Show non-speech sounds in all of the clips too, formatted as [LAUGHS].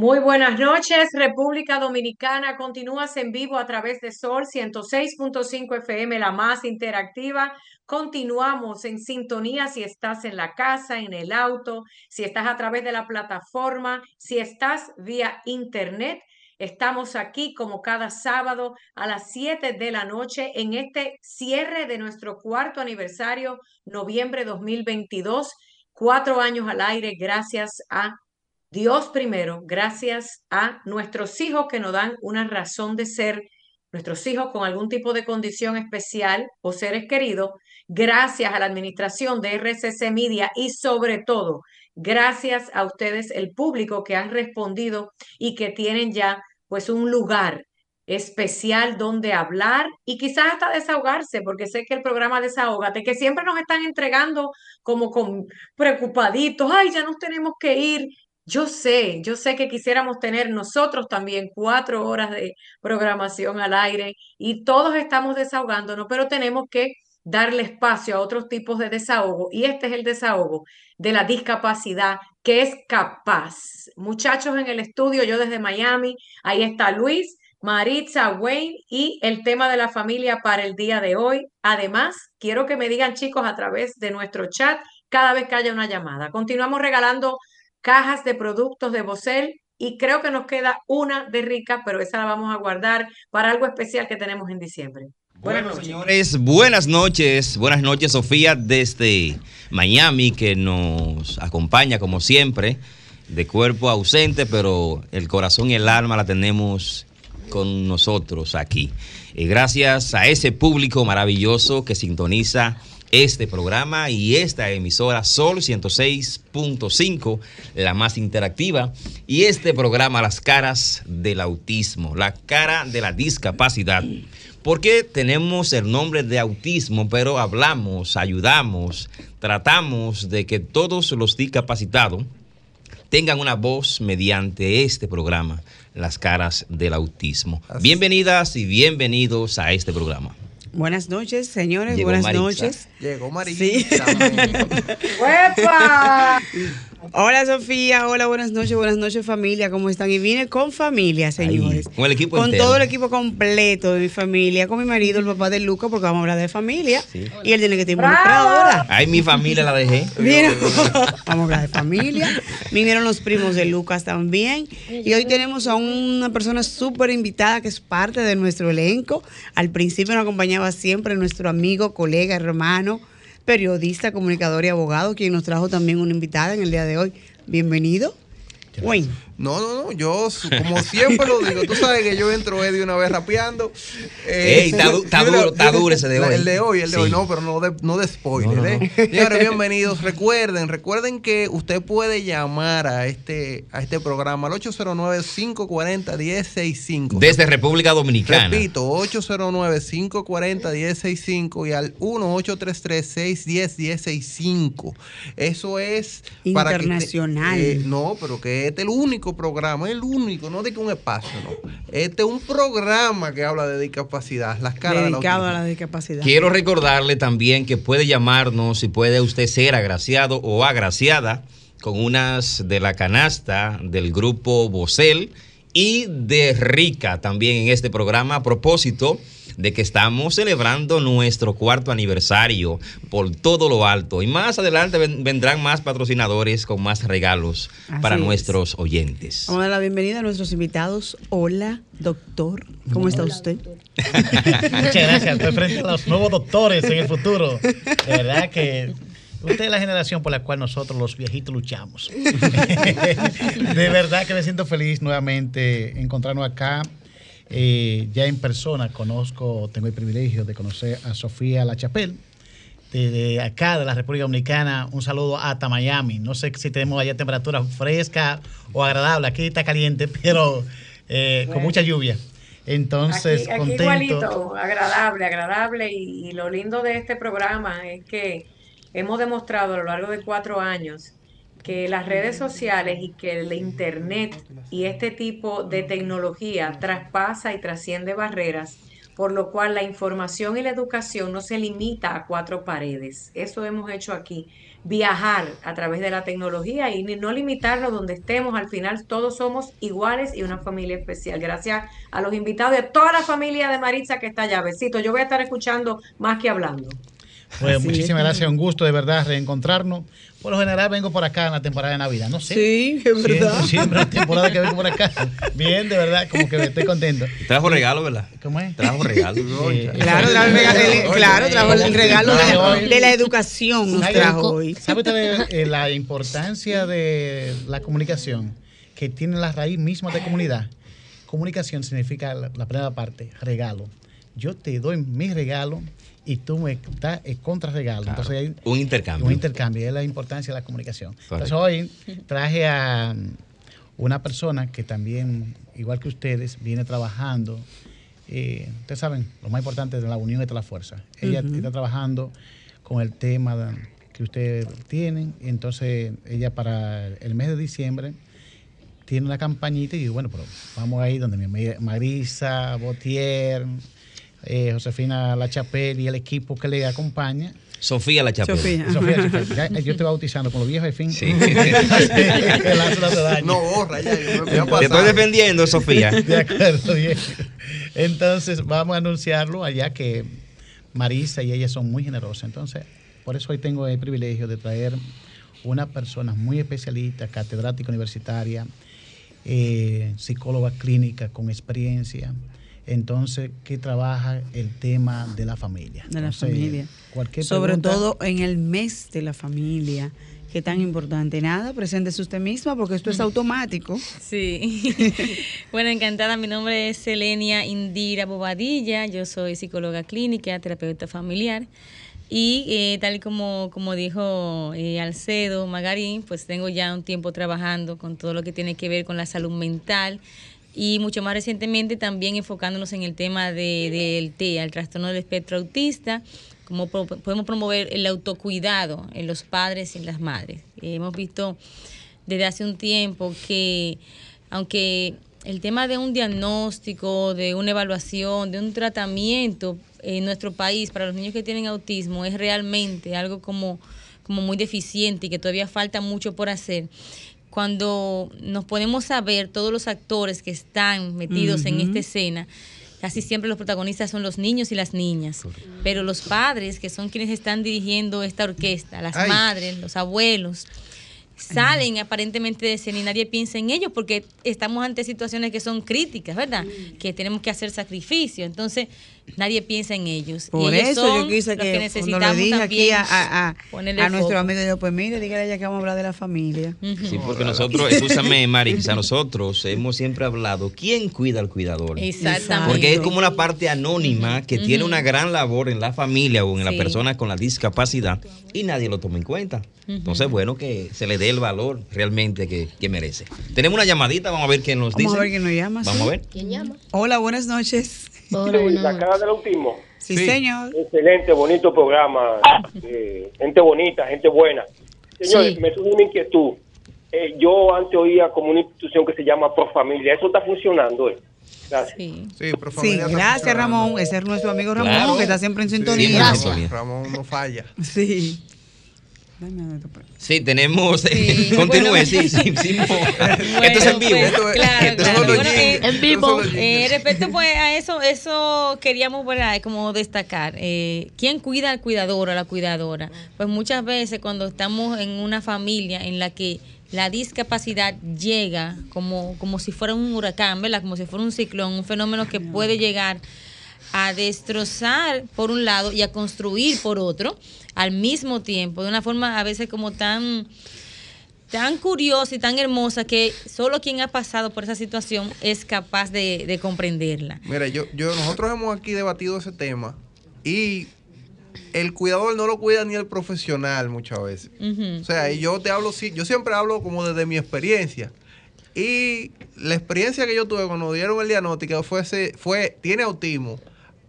Muy buenas noches, República Dominicana. Continúas en vivo a través de Sol 106.5 FM, la más interactiva. Continuamos en sintonía si estás en la casa, en el auto, si estás a través de la plataforma, si estás vía internet. Estamos aquí como cada sábado a las 7 de la noche en este cierre de nuestro cuarto aniversario, noviembre 2022. Cuatro años al aire gracias a Dios primero, gracias a nuestros hijos que nos dan una razón de ser, nuestros hijos con algún tipo de condición especial o seres queridos, gracias a la administración de RCC Media y sobre todo, gracias a ustedes, el público que han respondido y que tienen ya pues un lugar especial donde hablar y quizás hasta desahogarse, porque sé que el programa Desahógate, que siempre nos están entregando como con preocupaditos, ay, ya nos tenemos que ir, yo sé, yo sé que quisiéramos tener nosotros también cuatro horas de programación al aire y todos estamos desahogándonos, pero tenemos que darle espacio a otros tipos de desahogo y este es el desahogo de la discapacidad que es capaz. Muchachos en el estudio, yo desde Miami, ahí está Luis, Maritza, Wayne y el tema de la familia para el día de hoy. Además, quiero que me digan chicos a través de nuestro chat cada vez que haya una llamada. Continuamos regalando cajas de productos de Bosel y creo que nos queda una de rica, pero esa la vamos a guardar para algo especial que tenemos en diciembre. Buenas noches. señores, buenas noches. Buenas noches, Sofía, desde Miami, que nos acompaña como siempre, de cuerpo ausente, pero el corazón y el alma la tenemos con nosotros aquí. Y gracias a ese público maravilloso que sintoniza este programa y esta emisora Sol 106.5, la más interactiva, y este programa Las caras del autismo, la cara de la discapacidad. Porque tenemos el nombre de autismo, pero hablamos, ayudamos, tratamos de que todos los discapacitados tengan una voz mediante este programa, Las caras del autismo. Bienvenidas y bienvenidos a este programa. Buenas noches, señores. buenas noches. Llegó María. Sí. [LAUGHS] Hola Sofía, hola, buenas noches, buenas noches familia, ¿cómo están? Y vine con familia, señores. con el equipo Con todo el equipo completo de mi familia, con mi marido, el papá de Luca, porque vamos a hablar de familia. Y él tiene que estar involucrado ahora. Ay, mi familia la dejé. [LAUGHS] vamos a hablar de familia. Vinieron los primos de Lucas también. Y hoy tenemos a una persona súper invitada que es parte de nuestro elenco. Al principio nos acompañaba siempre nuestro amigo, colega, hermano periodista, comunicador y abogado, quien nos trajo también una invitada en el día de hoy. Bienvenido. Wayne. No, no, no, yo como siempre lo digo, tú sabes que yo entro de una vez rapeando. Eh, Ey, está, duro, está duro ese de hoy. El de hoy, el de hoy, no, pero no de, no de spoiler. ¿eh? Señores, bienvenidos. Recuerden, recuerden que usted puede llamar a este, a este programa al 809-540-1065. Desde República Dominicana. Repito, 809-540-1065 y al 1-833-610-1065. Eso es internacional. Para que eh, no, pero que este es el único programa, el único, no de que un espacio, no. Este es un programa que habla de discapacidad, las caras Dedicado a la discapacidad. Quiero recordarle también que puede llamarnos y puede usted ser agraciado o agraciada con unas de la canasta del grupo Bocel y de Rica también en este programa a propósito de que estamos celebrando nuestro cuarto aniversario por todo lo alto. Y más adelante vendrán más patrocinadores con más regalos para nuestros oyentes. Vamos a dar la bienvenida a nuestros invitados. Hola, doctor. ¿Cómo está usted? [LAUGHS] Muchas gracias. Estoy frente a los nuevos doctores en el futuro. De verdad que Usted es la generación por la cual nosotros los viejitos luchamos. [LAUGHS] de verdad que me siento feliz nuevamente encontrarnos acá eh, ya en persona conozco, tengo el privilegio de conocer a Sofía La Chapelle, de, acá, de la República Dominicana. Un saludo hasta Miami. No sé si tenemos allá temperatura fresca o agradable. Aquí está caliente, [LAUGHS] pero eh, con mucha lluvia. Entonces, aquí, aquí contento. igualito, agradable, agradable. Y, y lo lindo de este programa es que hemos demostrado a lo largo de cuatro años que las redes sociales y que el internet y este tipo de tecnología traspasa y trasciende barreras, por lo cual la información y la educación no se limita a cuatro paredes. Eso hemos hecho aquí, viajar a través de la tecnología y no limitarnos donde estemos. Al final todos somos iguales y una familia especial. Gracias a los invitados y a toda la familia de Maritza que está allá. Besitos. Yo voy a estar escuchando más que hablando. Pues Así muchísimas es. gracias, un gusto de verdad reencontrarnos. Por lo general vengo por acá en la temporada de Navidad, no sé. Sí, es Siempre, verdad. siempre la temporada que vengo por acá. Bien, de verdad, como que me estoy contento. Trajo regalo, ¿verdad? ¿Cómo es? Trajo regalo. Eh, Claro, trajo el regalo, el- claro, trajo el regalo de, de la educación nos trajo hoy. ¿Sabe usted eh, la importancia de la comunicación que tiene la raíz misma de comunidad? Comunicación significa la, la primera parte, regalo. Yo te doy mi regalo y tú me das el contrarregalo. Claro. Entonces hay Un intercambio. un intercambio, es la importancia de la comunicación. Entonces hoy traje a mm, una persona que también, igual que ustedes, viene trabajando. eh, ustedes saben, lo más importante es la unión entre la fuerza. Ella está trabajando con el tema de- que ustedes tienen. y Entonces, ella para el mes de diciembre tiene una campañita y bueno, pero vamos ahí donde mi amiga Marisa, Botier, eh, Josefina La Chapelle y el equipo que le acompaña. Sofía la Chapela. Sofía. Sofía, ya, yo estoy bautizando con los viejos de fin. Sí. [LAUGHS] No borra ya. Te estoy defendiendo, Sofía. [LAUGHS] De acuerdo, bien. Entonces, vamos a anunciarlo allá que Marisa y ella son muy generosas. Entonces, por eso hoy tengo el privilegio de traer una persona muy especialista, catedrática universitaria, eh, psicóloga clínica con experiencia. Entonces, que trabaja el tema de la familia. De la Entonces, familia. Cualquier Sobre pregunta- todo en el mes de la familia, que tan importante. Nada, preséntese usted misma porque esto es automático. Sí. [LAUGHS] bueno, encantada. Mi nombre es Selenia Indira Bobadilla. Yo soy psicóloga clínica, terapeuta familiar. Y eh, tal y como, como dijo eh, Alcedo Magarín, pues tengo ya un tiempo trabajando con todo lo que tiene que ver con la salud mental y mucho más recientemente también enfocándonos en el tema de- del TEA, el trastorno del espectro autista, cómo pro- podemos promover el autocuidado en los padres y en las madres. Hemos visto desde hace un tiempo que aunque el tema de un diagnóstico, de una evaluación, de un tratamiento en nuestro país para los niños que tienen autismo es realmente algo como, como muy deficiente y que todavía falta mucho por hacer. Cuando nos ponemos a ver todos los actores que están metidos en esta escena, casi siempre los protagonistas son los niños y las niñas, pero los padres, que son quienes están dirigiendo esta orquesta, las Ay. madres, los abuelos, salen aparentemente de escena y nadie piensa en ellos porque estamos ante situaciones que son críticas, ¿verdad? Que tenemos que hacer sacrificio, entonces nadie piensa en ellos. Y Por ellos eso yo quise los que, cuando le necesitamos dije aquí también a, a, a- ponerle a nuestro foco. amigo, yo, pues mire, dígale a ella que vamos a hablar de la familia. Sí, porque nosotros, escúchame, Marisa, nosotros hemos siempre hablado, ¿quién cuida al cuidador? Exactamente. Porque es como una parte anónima que tiene una gran labor en la familia o en la Sí. persona con la discapacidad y nadie lo toma en cuenta. Entonces, bueno, que se le dé el valor realmente que, que merece. Tenemos una llamadita, vamos a ver quién nos Vamos dice. a ver quién nos llama. Vamos sí. a ver. ¿Quién llama? Hola, buenas noches. Hola, Sí, buenas la cara del autismo. Sí, Sí. señor. Excelente, bonito programa. eh, gente bonita, gente buena. Señores, Sí. me surge una inquietud. Eh, yo antes oía como una institución que se llama Profamilia. ¿Eso está funcionando? eh? Gracias. Sí. Sí, Sí, gracias. Ramón. Ese es nuestro amigo Ramón, Claro. que está siempre en Sí, sintonía. Gracias. Ramón, Ramón no falla. Sí. Sí, tenemos. Sí, [LAUGHS] Continúe, bueno. sí, sí, sí. [LAUGHS] Esto es en vivo. pues, Esto es- claro, esto es claro. solo Bueno, jingle. eh, En vivo. Eh, respecto pues a eso, eso queríamos ¿verdad? como destacar. Eh, ¿Quién cuida al cuidador o a la cuidadora? Pues muchas veces cuando estamos en una familia en la que la discapacidad llega como, como si fuera un huracán, ¿verdad? Como si fuera un ciclón, un fenómeno que puede llegar a destrozar por un lado y a construir por otro al mismo tiempo, de una forma a veces como tan tan curiosa y tan hermosa que solo quien ha pasado por esa situación es capaz de, de comprenderla. Mira, yo, yo, nosotros hemos aquí debatido ese tema y el cuidador no lo cuida ni el profesional muchas veces. O sea, y yo te hablo, yo siempre hablo como desde mi experiencia. Y la experiencia que yo tuve cuando dieron el diagnóstico fue, ese- fue tiene autismo.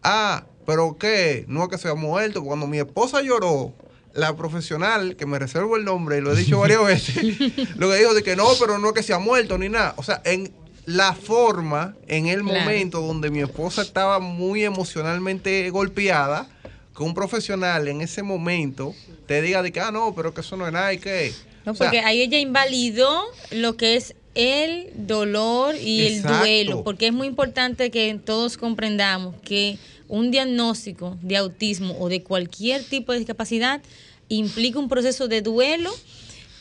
Ah, pero ¿qué? No es que se ha muerto. Cuando mi esposa lloró, la profesional, que me reservo el nombre y lo he dicho [LAUGHS] varias veces, lo que dijo de que no, pero no es que se ha muerto ni nada. O sea, en la forma, en el Claro. momento donde mi esposa estaba muy emocionalmente golpeada, que un profesional en ese momento te diga de que, ah, no, pero que eso no es nada y que... No, o sea, porque ahí ella invalidó lo que es el dolor y Exacto. el duelo, porque es muy importante que todos comprendamos que un diagnóstico de autismo o de cualquier tipo de discapacidad implica un proceso de duelo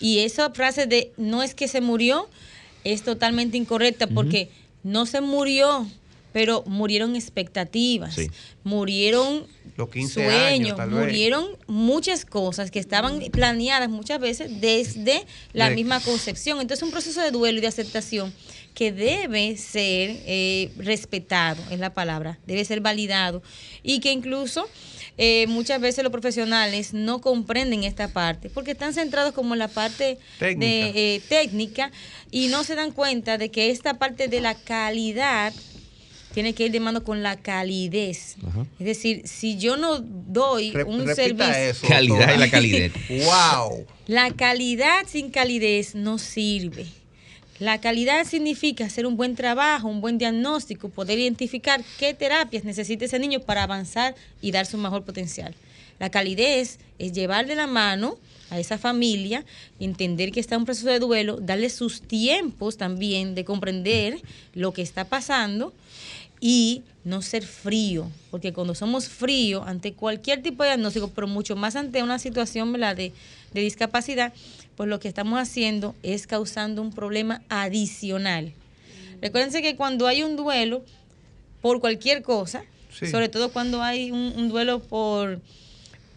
y esa frase de no es que se murió es totalmente incorrecta porque no se murió, pero murieron expectativas, Sí. murieron Los 15 años, sueños, tal vez. murieron muchas cosas que estaban planeadas muchas veces desde la De- misma concepción. Entonces, un proceso de duelo y de aceptación que debe ser eh, respetado, es la palabra, debe ser validado y que incluso eh, muchas veces los profesionales no comprenden esta parte porque están centrados como en la parte Técnica. de eh, técnica y no se dan cuenta de que esta parte de la calidad tiene que ir de mano con la calidez. Ajá. Es decir, si yo no doy Re- un servicio, eso. Calidad doctora. y la calidez. [LAUGHS] ¡Wow! la calidad sin calidez no sirve. La calidad significa hacer un buen trabajo, un buen diagnóstico, poder identificar qué terapias necesita ese niño para avanzar y dar su mejor potencial. La calidez es llevar de la mano a esa familia, entender que está en un proceso de duelo, darle sus tiempos también de comprender lo que está pasando y no ser frío, porque cuando somos fríos ante cualquier tipo de diagnóstico, pero mucho más ante una situación. De, de discapacidad, pues lo que estamos haciendo es causando un problema adicional. Recuérdense que cuando hay un duelo por cualquier cosa, Sí. sobre todo cuando hay un, un duelo por,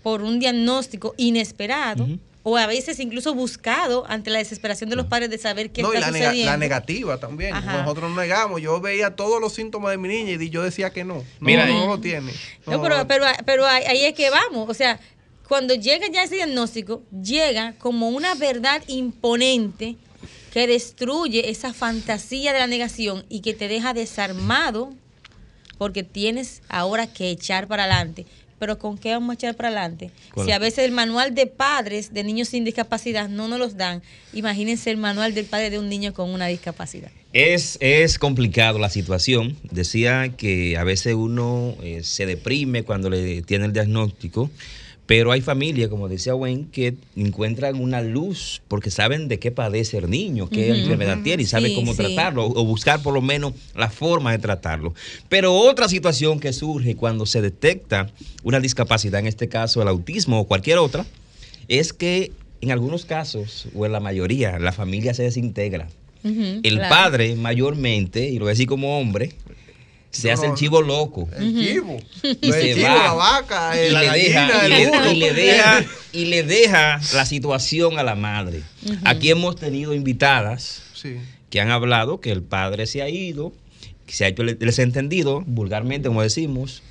por un diagnóstico inesperado, o a veces incluso buscado ante la desesperación de los padres de saber qué No, y está la, nega- sucediendo. la negativa también. Ajá. Nosotros no negamos. Yo veía todos los síntomas de mi niña y yo decía que no. No, Mira, no y- lo tiene. No, pero, pero, pero ahí ahí es que vamos. O sea, cuando llega ya ese diagnóstico, llega como una verdad imponente que destruye esa fantasía de la negación y que te deja desarmado porque tienes ahora que echar para adelante. Pero ¿con qué vamos a echar para adelante? ¿Cuál? Si a veces el manual de padres de niños sin discapacidad no nos los dan, imagínense el manual del padre de un niño con una discapacidad. Es, es complicado la situación. Decía que a veces uno eh, se deprime cuando le tiene el diagnóstico, pero hay familias, como decía Wayne, que encuentran una luz porque saben de qué padece el niño, qué enfermedad tiene y saben Sí, cómo sí. tratarlo o buscar por lo menos la forma de tratarlo. Pero otra situación que surge cuando se detecta una discapacidad, en este caso el autismo o cualquier otra, es que en algunos casos, o en la mayoría, la familia se desintegra. El claro. padre mayormente, y lo voy a decir como hombre, se No, hace el chivo loco. El chivo. Y se chivo, va. la vaca, Y la le, gallina, deja, le, y le deja, y le deja la situación a la madre. Aquí hemos tenido invitadas Sí. que han hablado que el padre se ha ido, que se ha hecho el desentendido, vulgarmente, como decimos,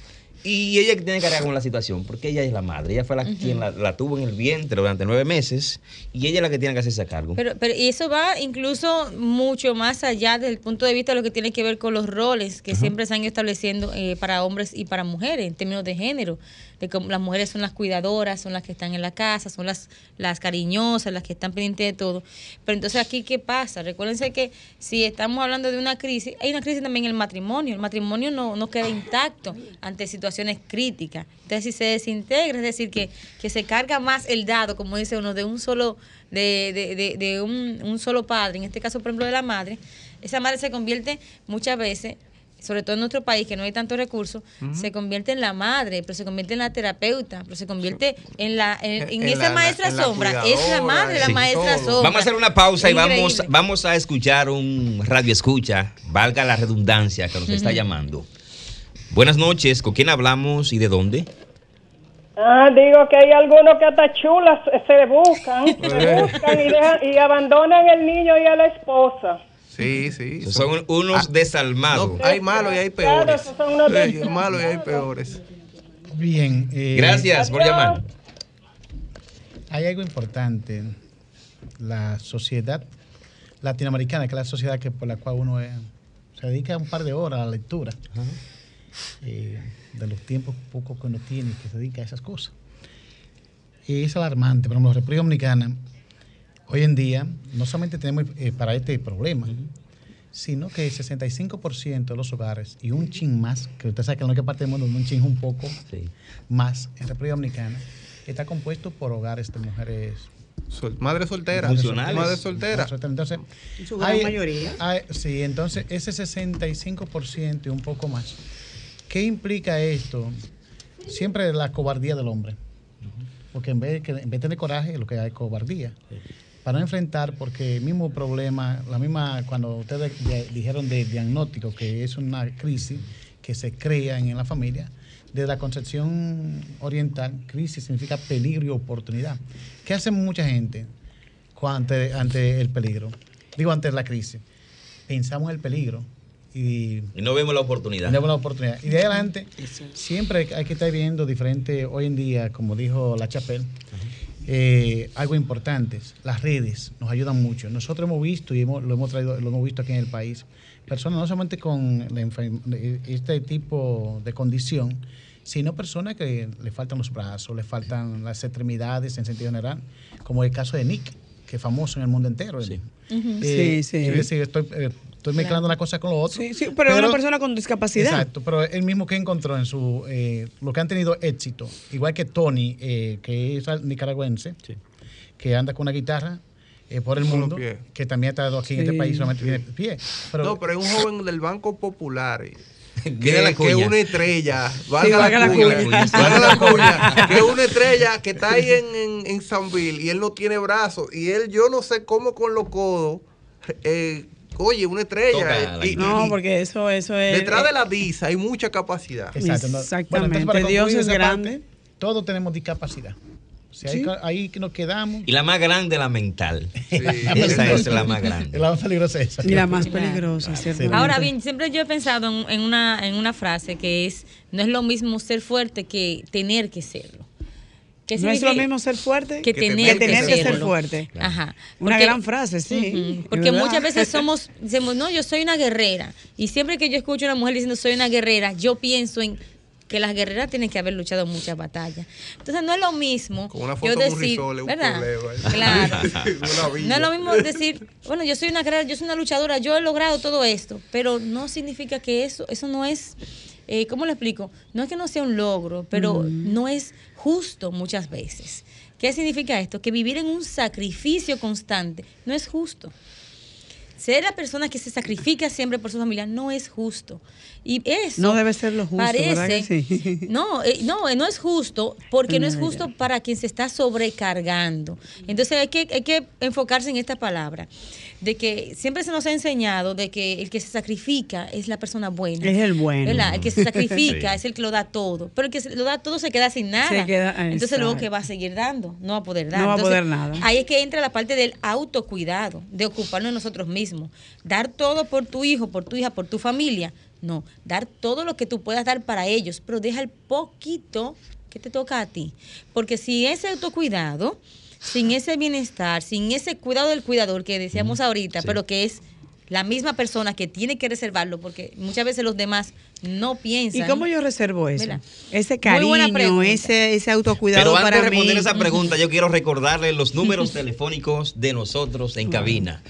y ella que tiene que cargar con la situación, porque ella es la madre, ella fue la quien la, la tuvo en el vientre durante nueve meses, y ella es la que tiene que hacerse cargo. Pero, pero y eso va incluso mucho más allá desde el punto de vista de lo que tiene que ver con los roles que siempre se han ido estableciendo eh, para hombres y para mujeres en términos de género. De las mujeres son las cuidadoras, son las que están en la casa, son las, las cariñosas, las que están pendientes de todo. Pero entonces aquí, ¿qué pasa? Recuérdense que si estamos hablando de una crisis, hay una crisis también en el matrimonio. El matrimonio no, no queda intacto ante situaciones críticas. Entonces, si se desintegra, es decir, que, que se carga más el dado, como dice uno, de un solo, de, de, de, de un, un solo padre, en este caso, por ejemplo, de la madre, esa madre se convierte muchas veces, sobre todo en nuestro país, que no hay tantos recursos, se convierte en la madre, pero se convierte en la terapeuta, pero se convierte en la en, en En esa la- maestra en la sombra. Es la madre, la Sí. maestra todo. sombra. Vamos a hacer una pausa y vamos, Increíble. vamos a escuchar un radio escucha, valga la redundancia que nos está llamando. Buenas noches, ¿con quién hablamos y de dónde? Ah, digo que hay algunos que hasta chulas se buscan, se [LAUGHS] buscan y, dejan- y abandonan el niño y a la esposa. Sí, sí. Son unos desalmados. No, hay malos y hay Claro, peores. esos son unos Sí, hay desalmados. malos y hay peores. Bien. eh, Gracias por llamar. Hay algo importante. La sociedad latinoamericana, que es la sociedad que, por la cual uno eh, se dedica un par de horas a la lectura eh, de los tiempos pocos que uno tiene que se dedica a esas cosas. Y es alarmante, por ejemplo, la República Dominicana, hoy en día, no solamente tenemos eh, para este problema, sino que el 65% de los hogares y un chin más, que usted sabe que en la única parte del mundo un chin un poco más en República Dominicana, está compuesto por hogares de mujeres Sol- madre soltera. Funcionales. Madre soltera. entonces, En su gran mayoría. hay- sí, entonces ese 65% y un poco más. ¿Qué implica esto? Siempre la cobardía del hombre. Porque en vez, que, en vez de tener coraje, lo que hay es cobardía. Para no enfrentar, porque el mismo problema, la misma, cuando ustedes ya dijeron de diagnóstico, que es una crisis que se crea en la familia, desde la concepción oriental, crisis significa peligro y oportunidad. ¿Qué hace mucha gente ante, ante el peligro? Digo, ante la crisis. Pensamos en el peligro y Y no vemos la oportunidad. tenemos la oportunidad. Y de ahí adelante, siempre hay que estar viendo diferentes, hoy en día, como dijo La Chapelle, eh, algo importante, las redes nos ayudan mucho. Nosotros hemos visto y hemos- lo hemos traído, lo hemos visto aquí en el país, personas no solamente con este tipo de condición, sino personas que le faltan los brazos, le faltan las extremidades en sentido general, como el caso de Nick, que es famoso en el mundo entero. Ujú. Eh, Sí, sí. es decir, estoy, estoy mezclando una cosa con lo otro. Sí, sí, pero es una persona con discapacidad. Exacto, pero él mismo que encontró en su eh, lo que han tenido éxito, igual que Tony, eh, que es nicaragüense, que anda con una guitarra eh, por el mundo, que también ha estado aquí en este país solamente tiene pie. Pero, no, pero es un joven del Banco Popular. eh, [LAUGHS] Que, es una estrella. Valga, Sí, la, valga la cuña. cuña. valga la cuña, Que es una estrella que está ahí en, en, en Sanville y él no tiene brazos. Y él, yo no sé cómo con los codos. eh, oye, una estrella. Eh, y- No, y- porque eso, eso es. Detrás de la visa hay mucha capacidad. Exacto. Exactamente. Bueno, Dios es grande. parte, todos tenemos discapacidad. O sea, ahí, Sí. ahí que nos quedamos. Y la más grande, la mental. [LAUGHS] Esa es la más grande. La más peligrosa es esa. Y la más peligrosa, ¿cierto? Ahora bien, siempre yo he pensado en, en una, en una frase que es, no es lo mismo ser fuerte que tener que serlo. ¿Qué No es lo mismo ser fuerte que tener, que, tener que ser fuerte. Ajá. Una gran frase, sí. Porque ¿verdad? muchas veces [LAUGHS] somos, decimos, no, yo soy una guerrera. Y siempre que yo escucho a una mujer diciendo soy una guerrera, yo pienso en que las guerreras tienen que haber luchado muchas batallas. Entonces no es lo mismo Con una yo foto de un decir, un ¿verdad? problema. Claro. [LAUGHS] No es lo mismo decir, bueno, yo soy una guerrera, yo soy una luchadora, yo he logrado todo esto, pero no significa que eso, eso no es, eh, ¿cómo lo explico? No es que no sea un logro, pero no es justo muchas veces. ¿Qué significa esto? Que vivir en un sacrificio constante no es justo. Ser la persona que se sacrifica siempre por su familia no es justo. Y eso No debe ser lo justo, parece, ¿verdad que sí? [LAUGHS] no, eh, no, eh, no es justo porque no No es justo para quien se está sobrecargando. Entonces hay que, hay que enfocarse en esta palabra, de que siempre se nos ha enseñado de que el que se sacrifica es la persona buena. Es el bueno. ¿verdad? El que se [LAUGHS] sacrifica Sí. es el que lo da todo, pero el que lo da todo se queda sin nada. Se queda- Entonces luego que va a seguir dando, no va a poder dar. No va a poder nada. Ahí es que entra la parte del autocuidado, de ocuparnos de nosotros mismos. Dar todo por tu hijo, por tu hija, por tu familia. No, dar todo lo que tú puedas dar para ellos, pero deja el poquito que te toca a ti. Porque sin ese autocuidado, sin ese bienestar, sin ese cuidado del cuidador que decíamos ahorita, pero que es la misma persona que tiene que reservarlo, porque muchas veces los demás no piensan. ¿Y cómo yo reservo eso? Mira, ese cariño, ese, ese autocuidado Pero antes para de responder mí. esa pregunta, [LAUGHS] yo quiero recordarle los números telefónicos de nosotros en cabina.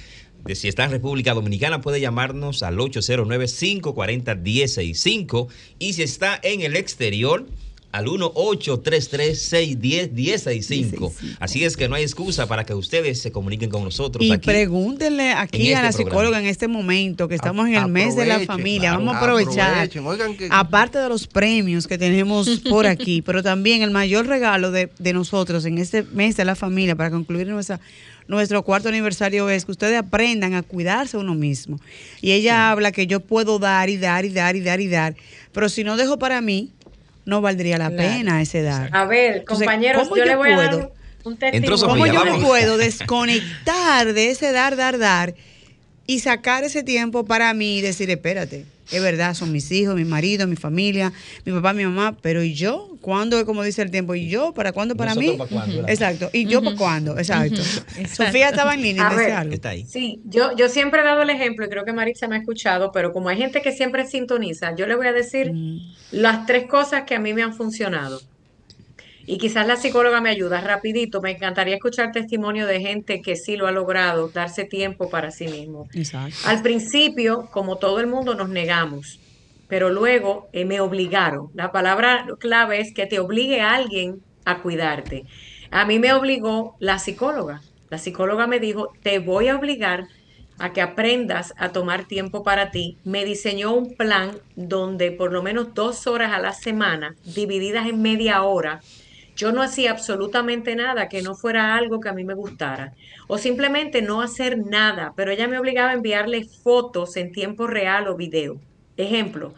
De si está en República Dominicana, puede llamarnos al 809-540-165. Y si está en el exterior, al 1-833-610-165. Así es que no hay excusa para que ustedes se comuniquen con nosotros Y aquí. pregúntenle aquí a la este psicóloga programa. en este momento que estamos en el mes de la familia. claro, Vamos a aprovechar. que- Aparte de los premios que tenemos por aquí, [LAUGHS] pero también el mayor regalo de, de nosotros en este mes de la familia para concluir nuestra, nuestro cuarto aniversario es que ustedes aprendan a cuidarse a uno mismo. Y ella habla que yo puedo dar y dar y dar y dar y dar, pero si no dejo para mí, no valdría la Claro. pena ese dar. A ver, Entonces, compañeros, ¿cómo yo, le voy a puedo? dar un testimonio. ¿Cómo yo me puedo [LAUGHS] desconectar de ese dar, dar, dar y sacar ese tiempo para mí y decir, espérate, es verdad, son mis hijos, mi marido, mi familia, mi papá, mi mamá, pero ¿y yo? ¿Cuándo es como dice el tiempo? ¿Y yo? ¿Para cuándo para Nosotros mí? para. Exacto. ¿Y yo para cuándo? Exacto. Sofía estaba en línea, ver. algo. Está ahí. Sí, yo, yo siempre he dado el ejemplo y creo que Maritza me ha escuchado, pero como hay gente que siempre sintoniza, yo le voy a decir las tres cosas que a mí me han funcionado. Y quizás la psicóloga me ayuda rapidito. Me encantaría escuchar testimonio de gente que sí lo ha logrado, darse tiempo para sí mismo. Exacto. Al principio, como todo el mundo, nos negamos, pero luego eh, me obligaron. La palabra clave es que te obligue a alguien a cuidarte. A mí me obligó la psicóloga. La psicóloga me dijo, te voy a obligar a que aprendas a tomar tiempo para ti. Me diseñó un plan donde por lo menos dos horas a la semana, divididas en media hora, yo no hacía absolutamente nada que no fuera algo que a mí me gustara. O simplemente no hacer nada, pero ella me obligaba a enviarle fotos en tiempo real o video. Ejemplo,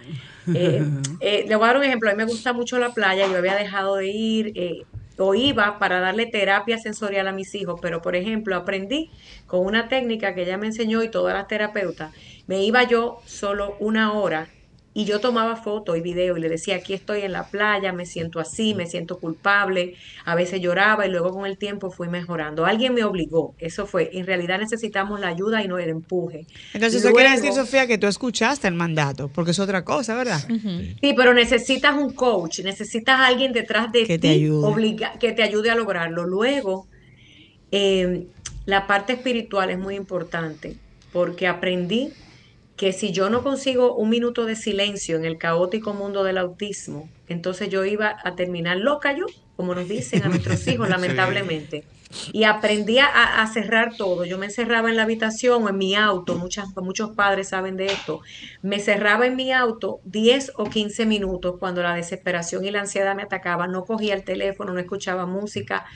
eh, [LAUGHS] eh, le voy a dar un ejemplo. A mí me gusta mucho la playa, yo había dejado de ir eh, o iba para darle terapia sensorial a mis hijos, pero por ejemplo aprendí con una técnica que ella me enseñó y todas las terapeutas, me iba yo solo una hora y yo tomaba fotos y video y le decía, aquí estoy en la playa, me siento así, me siento culpable, a veces lloraba y luego con el tiempo fui mejorando. Alguien me obligó, eso fue, en realidad necesitamos la ayuda y no el empuje. Entonces, eso quiere Luego- decir, Sofía, que tú escuchaste el mandato, porque es otra cosa, ¿verdad? Sí, pero necesitas un coach, necesitas a alguien detrás de Que te ti ayude. obliga- que te ayude a lograrlo. Luego, eh, la parte espiritual es muy importante porque aprendí que si yo no consigo un minuto de silencio en el caótico mundo del autismo, entonces yo iba a terminar loca yo, como nos dicen a nuestros [LAUGHS] hijos, lamentablemente. Y aprendí a, a cerrar todo. Yo me encerraba en la habitación o en mi auto, muchas, muchos padres saben de esto. Me cerraba en mi auto 10 o 15 minutos cuando la desesperación y la ansiedad me atacaban. No cogía el teléfono, no escuchaba música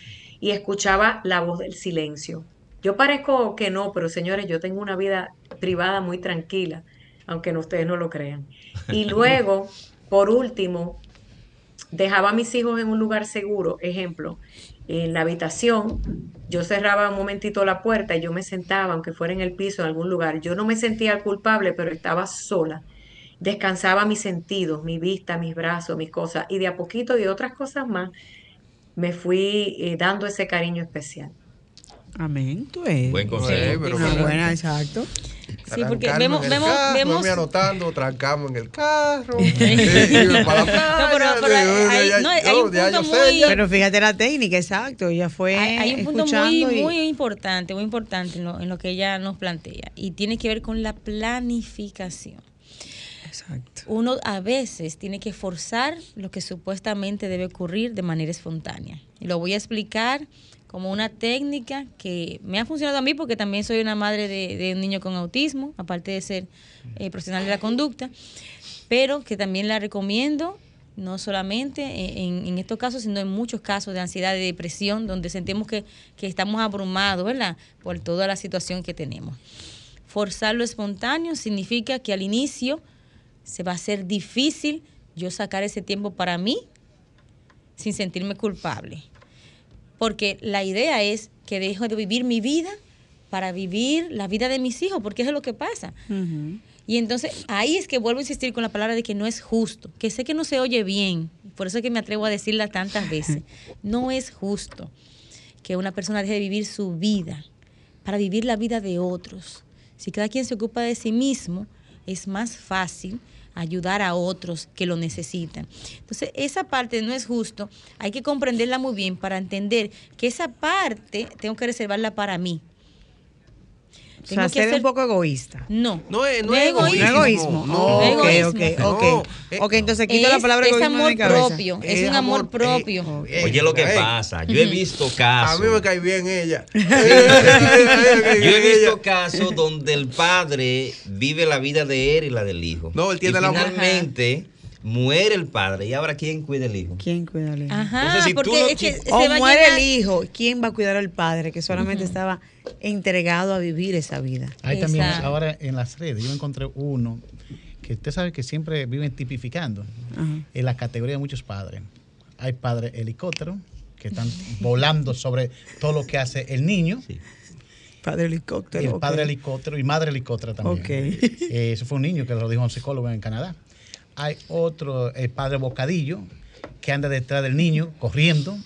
y escuchaba la voz del silencio. Yo parezco que no, pero señores, yo tengo una vida privada muy tranquila, aunque no, ustedes no lo crean. Y [LAUGHS] luego, por último, dejaba a mis hijos en un lugar seguro. Ejemplo, en la habitación, yo cerraba un momentito la puerta y yo me sentaba, aunque fuera en el piso, en algún lugar. Yo no me sentía culpable, pero estaba sola. Descansaba mis sentidos, mi vista, mis brazos, mis cosas. Y de a poquito y otras cosas más, me fui eh, dando ese cariño especial. Amén, tú eres. Buen consejo. Sí, pero Una bueno. buena, exacto. Sí, porque vemos, en el vemos, carro, vemos. me anotando, trancamos en el carro. [LAUGHS] sí, iba para la playa, No, pero- pero ya- hay- ya- no, hay yo- un ya punto yo sé, muy- ya. Pero fíjate la técnica, exacto. Ella fue Hay, hay un punto muy, y- muy importante, muy importante en lo, en lo que ella nos plantea y tiene que ver con la planificación. Exacto. Uno a veces tiene que forzar lo que supuestamente debe ocurrir de manera espontánea. Y lo voy a explicar como una técnica que me ha funcionado a mí porque también soy una madre de, un niño con autismo, aparte de ser eh, profesional de la conducta, pero que también la recomiendo no solamente en, en estos casos, sino en muchos casos de ansiedad y depresión, donde sentimos que, que estamos abrumados, ¿verdad? Por toda la situación que tenemos. Forzar lo espontáneo significa que al inicio se va a hacer difícil yo sacar ese tiempo para mí sin sentirme culpable. Porque la idea es que dejo de vivir mi vida para vivir la vida de mis hijos, porque eso es lo que pasa. Y entonces ahí es que vuelvo a insistir con la palabra de que no es justo, que sé que no se oye bien, por eso es que me atrevo a decirla tantas veces. [LAUGHS] No es justo que una persona deje de vivir su vida para vivir la vida de otros. Si cada quien se ocupa de sí mismo, es más fácil ayudar a otros que lo necesitan. Entonces, esa parte no es justo, hay que comprenderla muy bien para entender que esa parte tengo que reservarla para mí. O sea, ser un poco egoísta. No. No es, no es egoísmo. No egoísmo. No, ok, egoísmo. ok, No, ok. eh, Ok, entonces quito la palabra es egoísmo de amor mi cabeza. propio, es, Es un amor, amor, propio. eh, Oye, lo que pasa, yo he visto casos. A mí me cae bien ella. [LAUGHS] Yo he visto casos donde el padre vive la vida de él y la del hijo. No, él tiene y la- finalmente muere el padre y ahora quién cuida el hijo. ¿Quién cuida al hijo? Ajá, Entonces, si tú porque no es que O muere el hijo, ¿quién va a cuidar al padre que solamente estaba entregado a vivir esa vida? Hay también ahora en las redes, yo encontré uno que usted sabe que siempre viven tipificando Ajá. en la categoría de muchos padres. Hay padres helicóptero que están volando sobre todo lo que hace el niño. Sí. Padre Y helicóptero. el ok. padre helicóptero y madre helicóptero también. Ok. [LAUGHS] Eh, eso fue un niño que lo dijo un psicólogo en Canadá. Hay otro, el padre bocadillo, que anda detrás del niño, corriendo,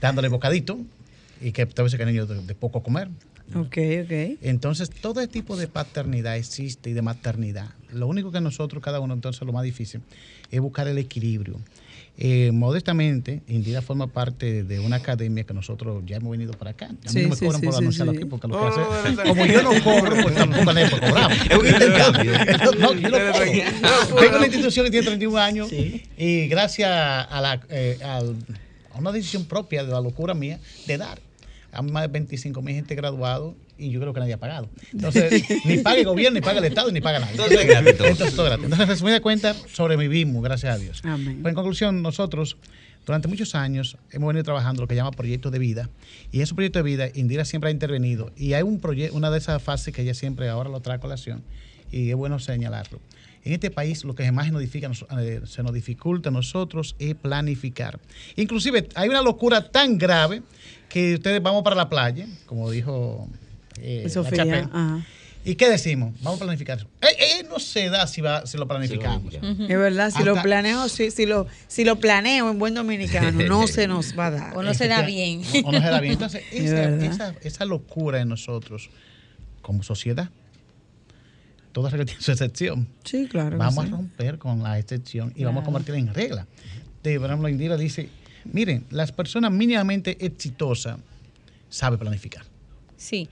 dándole bocadito, y que a veces que el niño de, de poco comer. Ok, ok. Entonces, todo este tipo de paternidad existe y de maternidad. Lo único que nosotros, cada uno, entonces lo más difícil, es buscar el equilibrio. Eh, modestamente, Indira forma parte de una academia que nosotros ya hemos venido para acá. A mí Sí, no me cobran sí, por sí, anunciarlo sí. aquí, porque lo Oh, que hace, verdad. como yo no cobro, pues tampoco nadie pues cobramos. [LAUGHS] Es un intercambio. [LAUGHS] No, yo no cobro. Tengo una institución que tiene 31 años y gracias a, la, eh, a una decisión propia de la locura mía de dar a más de 25 mil gente graduado y yo creo que nadie ha pagado. Entonces, [LAUGHS] ni paga el gobierno, ni paga el Estado, ni paga nadie. Entonces es gratis todo. Entonces, todo gratis. Entonces, en resumida cuenta, sobrevivimos, gracias a Dios. Amén. Pues, en conclusión, nosotros durante muchos años hemos venido trabajando lo que llama proyectos de vida y en esos proyectos de vida Indira siempre ha intervenido y hay un proyecto, una de esas fases que ella siempre ahora lo trae a colación y es bueno señalarlo. En este país lo que más nos, nos- eh, se nos dificulta a nosotros es planificar. Inclusive hay una locura tan grave que ustedes vamos para la playa, como dijo eh, Sofía. Ajá. ¿Y qué decimos? Vamos a planificar. Eh, eh, no se da si, va, si lo planificamos. Es verdad, si lo planeo, si, si lo, si lo planeo en buen dominicano, no [LAUGHS] se nos va a dar. O no se da bien. O no se da bien. Entonces, [LAUGHS] Es esa, verdad. esa, esa locura en nosotros, como sociedad, toda regla tiene su excepción. Sí, claro. Vamos sí. a romper con la excepción y vamos a convertirla en regla. De, ejemplo, Indira dice, miren, las personas mínimamente exitosas saben planificar. Sí.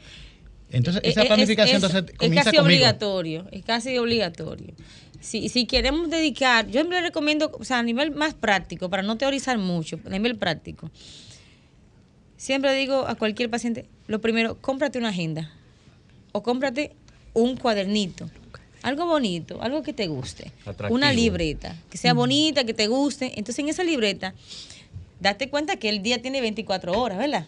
Entonces, Eh, esa eh, planificación es, es- entonces, es casi conmigo. obligatorio, es casi obligatorio. Si, si queremos dedicar, yo le recomiendo, o sea, a nivel más práctico, para no teorizar mucho, a nivel práctico, siempre digo a cualquier paciente, lo primero, cómprate una agenda o cómprate un cuadernito. Algo bonito, algo que te guste. Atractivo. Una libreta, que sea bonita, que te guste. Entonces en esa libreta, date cuenta que el día tiene 24 horas, ¿verdad?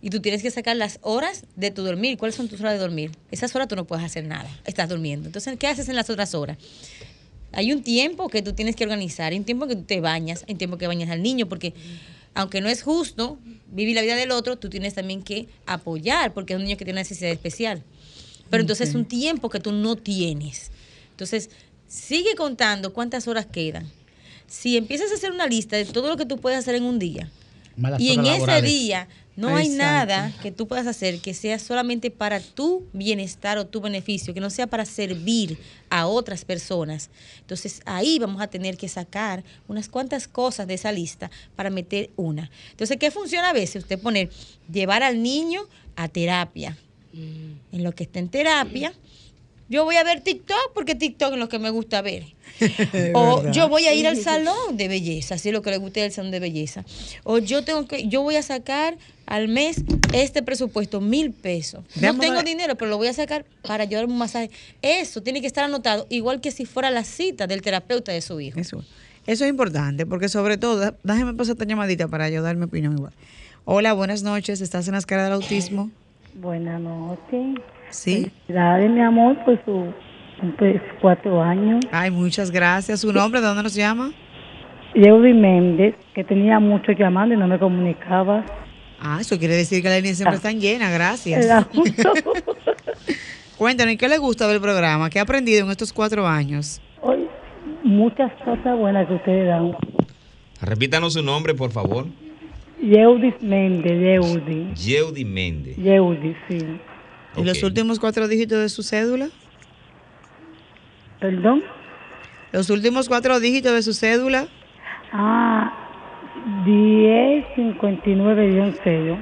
Y tú tienes que sacar las horas de tu dormir. ¿Cuáles son tus horas de dormir? Esas horas tú no puedes hacer nada. Estás durmiendo. Entonces, ¿qué haces en las otras horas? Hay un tiempo que tú tienes que organizar, hay un tiempo que tú te bañas, hay un tiempo que bañas al niño, porque aunque no es justo vivir la vida del otro, tú tienes también que apoyar, porque es un niño que tiene una necesidad especial. Pero entonces es un tiempo que tú no tienes. Entonces, sigue contando cuántas horas quedan. Si empiezas a hacer una lista de todo lo que tú puedes hacer en un día, y en ese día no hay Exacto. nada que tú puedas hacer que sea solamente para tu bienestar o tu beneficio, que no sea para servir a otras personas. Entonces ahí vamos a tener que sacar unas cuantas cosas de esa lista para meter una. Entonces, ¿qué funciona a veces? Usted poner, llevar al niño a terapia. En lo que está en terapia, yo voy a ver TikTok porque TikTok es lo que me gusta ver. [LAUGHS] O verdad. yo voy a ir al salón de belleza, si es lo que le gusta al salón de belleza. O yo tengo que, yo voy a sacar al mes este presupuesto, mil pesos. No tengo dinero, pero lo voy a sacar para llevarme un masaje. Eso tiene que estar anotado, igual que si fuera la cita del terapeuta de su hijo. Eso, eso es importante, porque sobre todo, déjame pasar esta llamadita para yo dar mi opinión igual. Hola, buenas noches, ¿estás en la escala del autismo? Buenas noches. Sí. Felicidades, mi amor, por su cumple cuatro años. Ay, muchas gracias. ¿Su nombre? ¿De dónde nos llama? Yeudi Méndez, que tenía mucho llamando y no me comunicaba. Ah, eso quiere decir que la línea siempre está llena, gracias. [LAUGHS] Cuéntanos, ¿qué le gusta del programa? ¿Qué ha aprendido en estos cuatro años? Hoy, muchas cosas buenas que ustedes dan. Repítanos su nombre, por favor. Yeudi Méndez, Yeudi. Yeudi Méndez. Yeudi, sí. ¿Y los últimos cuatro dígitos de su cédula? ¿Perdón? ¿Los últimos cuatro dígitos de su cédula? Ah, 1059-0.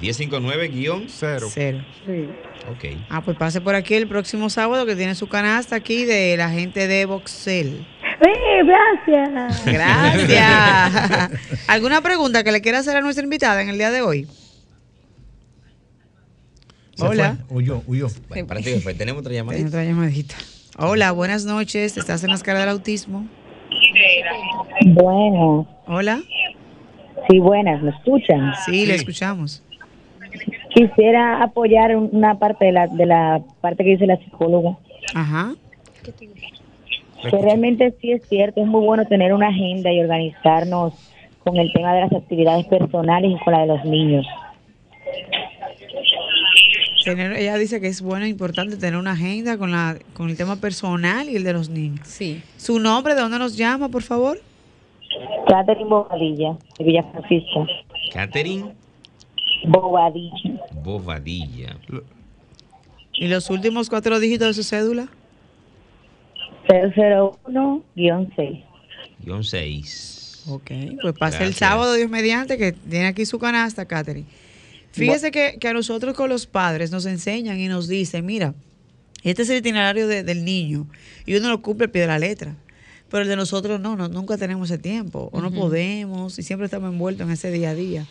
1059-0. Cero. Cero. Sí. Ok. Ah, pues pase por aquí el próximo sábado que tiene su canasta aquí de la gente de Boxel. ¡Eh, gracias! Gracias. [LAUGHS] ¿Alguna pregunta que le quiera hacer a nuestra invitada en el día de hoy? Hola. fue, huyó, huyó. Bueno, parece que fue. Tenemos otra llamadita. otra llamadita. Hola, buenas noches. ¿Estás en la escala del autismo? Bueno, Hola. sí, buenas, ¿me escuchan? Sí, le escuchamos. Quisiera apoyar una parte de la, de la parte que dice la psicóloga, Ajá. que realmente sí es cierto, es muy bueno tener una agenda y organizarnos con el tema de las actividades personales y con la de los niños. Tener, ella dice que es bueno e importante tener una agenda con, la, con el tema personal y el de los niños. Sí. ¿Su nombre, de dónde nos llama, por favor? Catherine Bobadilla, de Villa Francisca. Catherine Bobadilla. Bobadilla. ¿Y los últimos cuatro dígitos de su cédula? 001-6. Guión 6. Ok, pues pase el sábado, Dios mediante, que tiene aquí su canasta, Catherine. Fíjese que, que a nosotros con los padres nos enseñan y nos dicen, mira, este es el itinerario de- del niño y uno lo cumple al pie de la letra. Pero el de nosotros no, no nunca tenemos ese tiempo, o no podemos, y siempre estamos envueltos en ese día a día.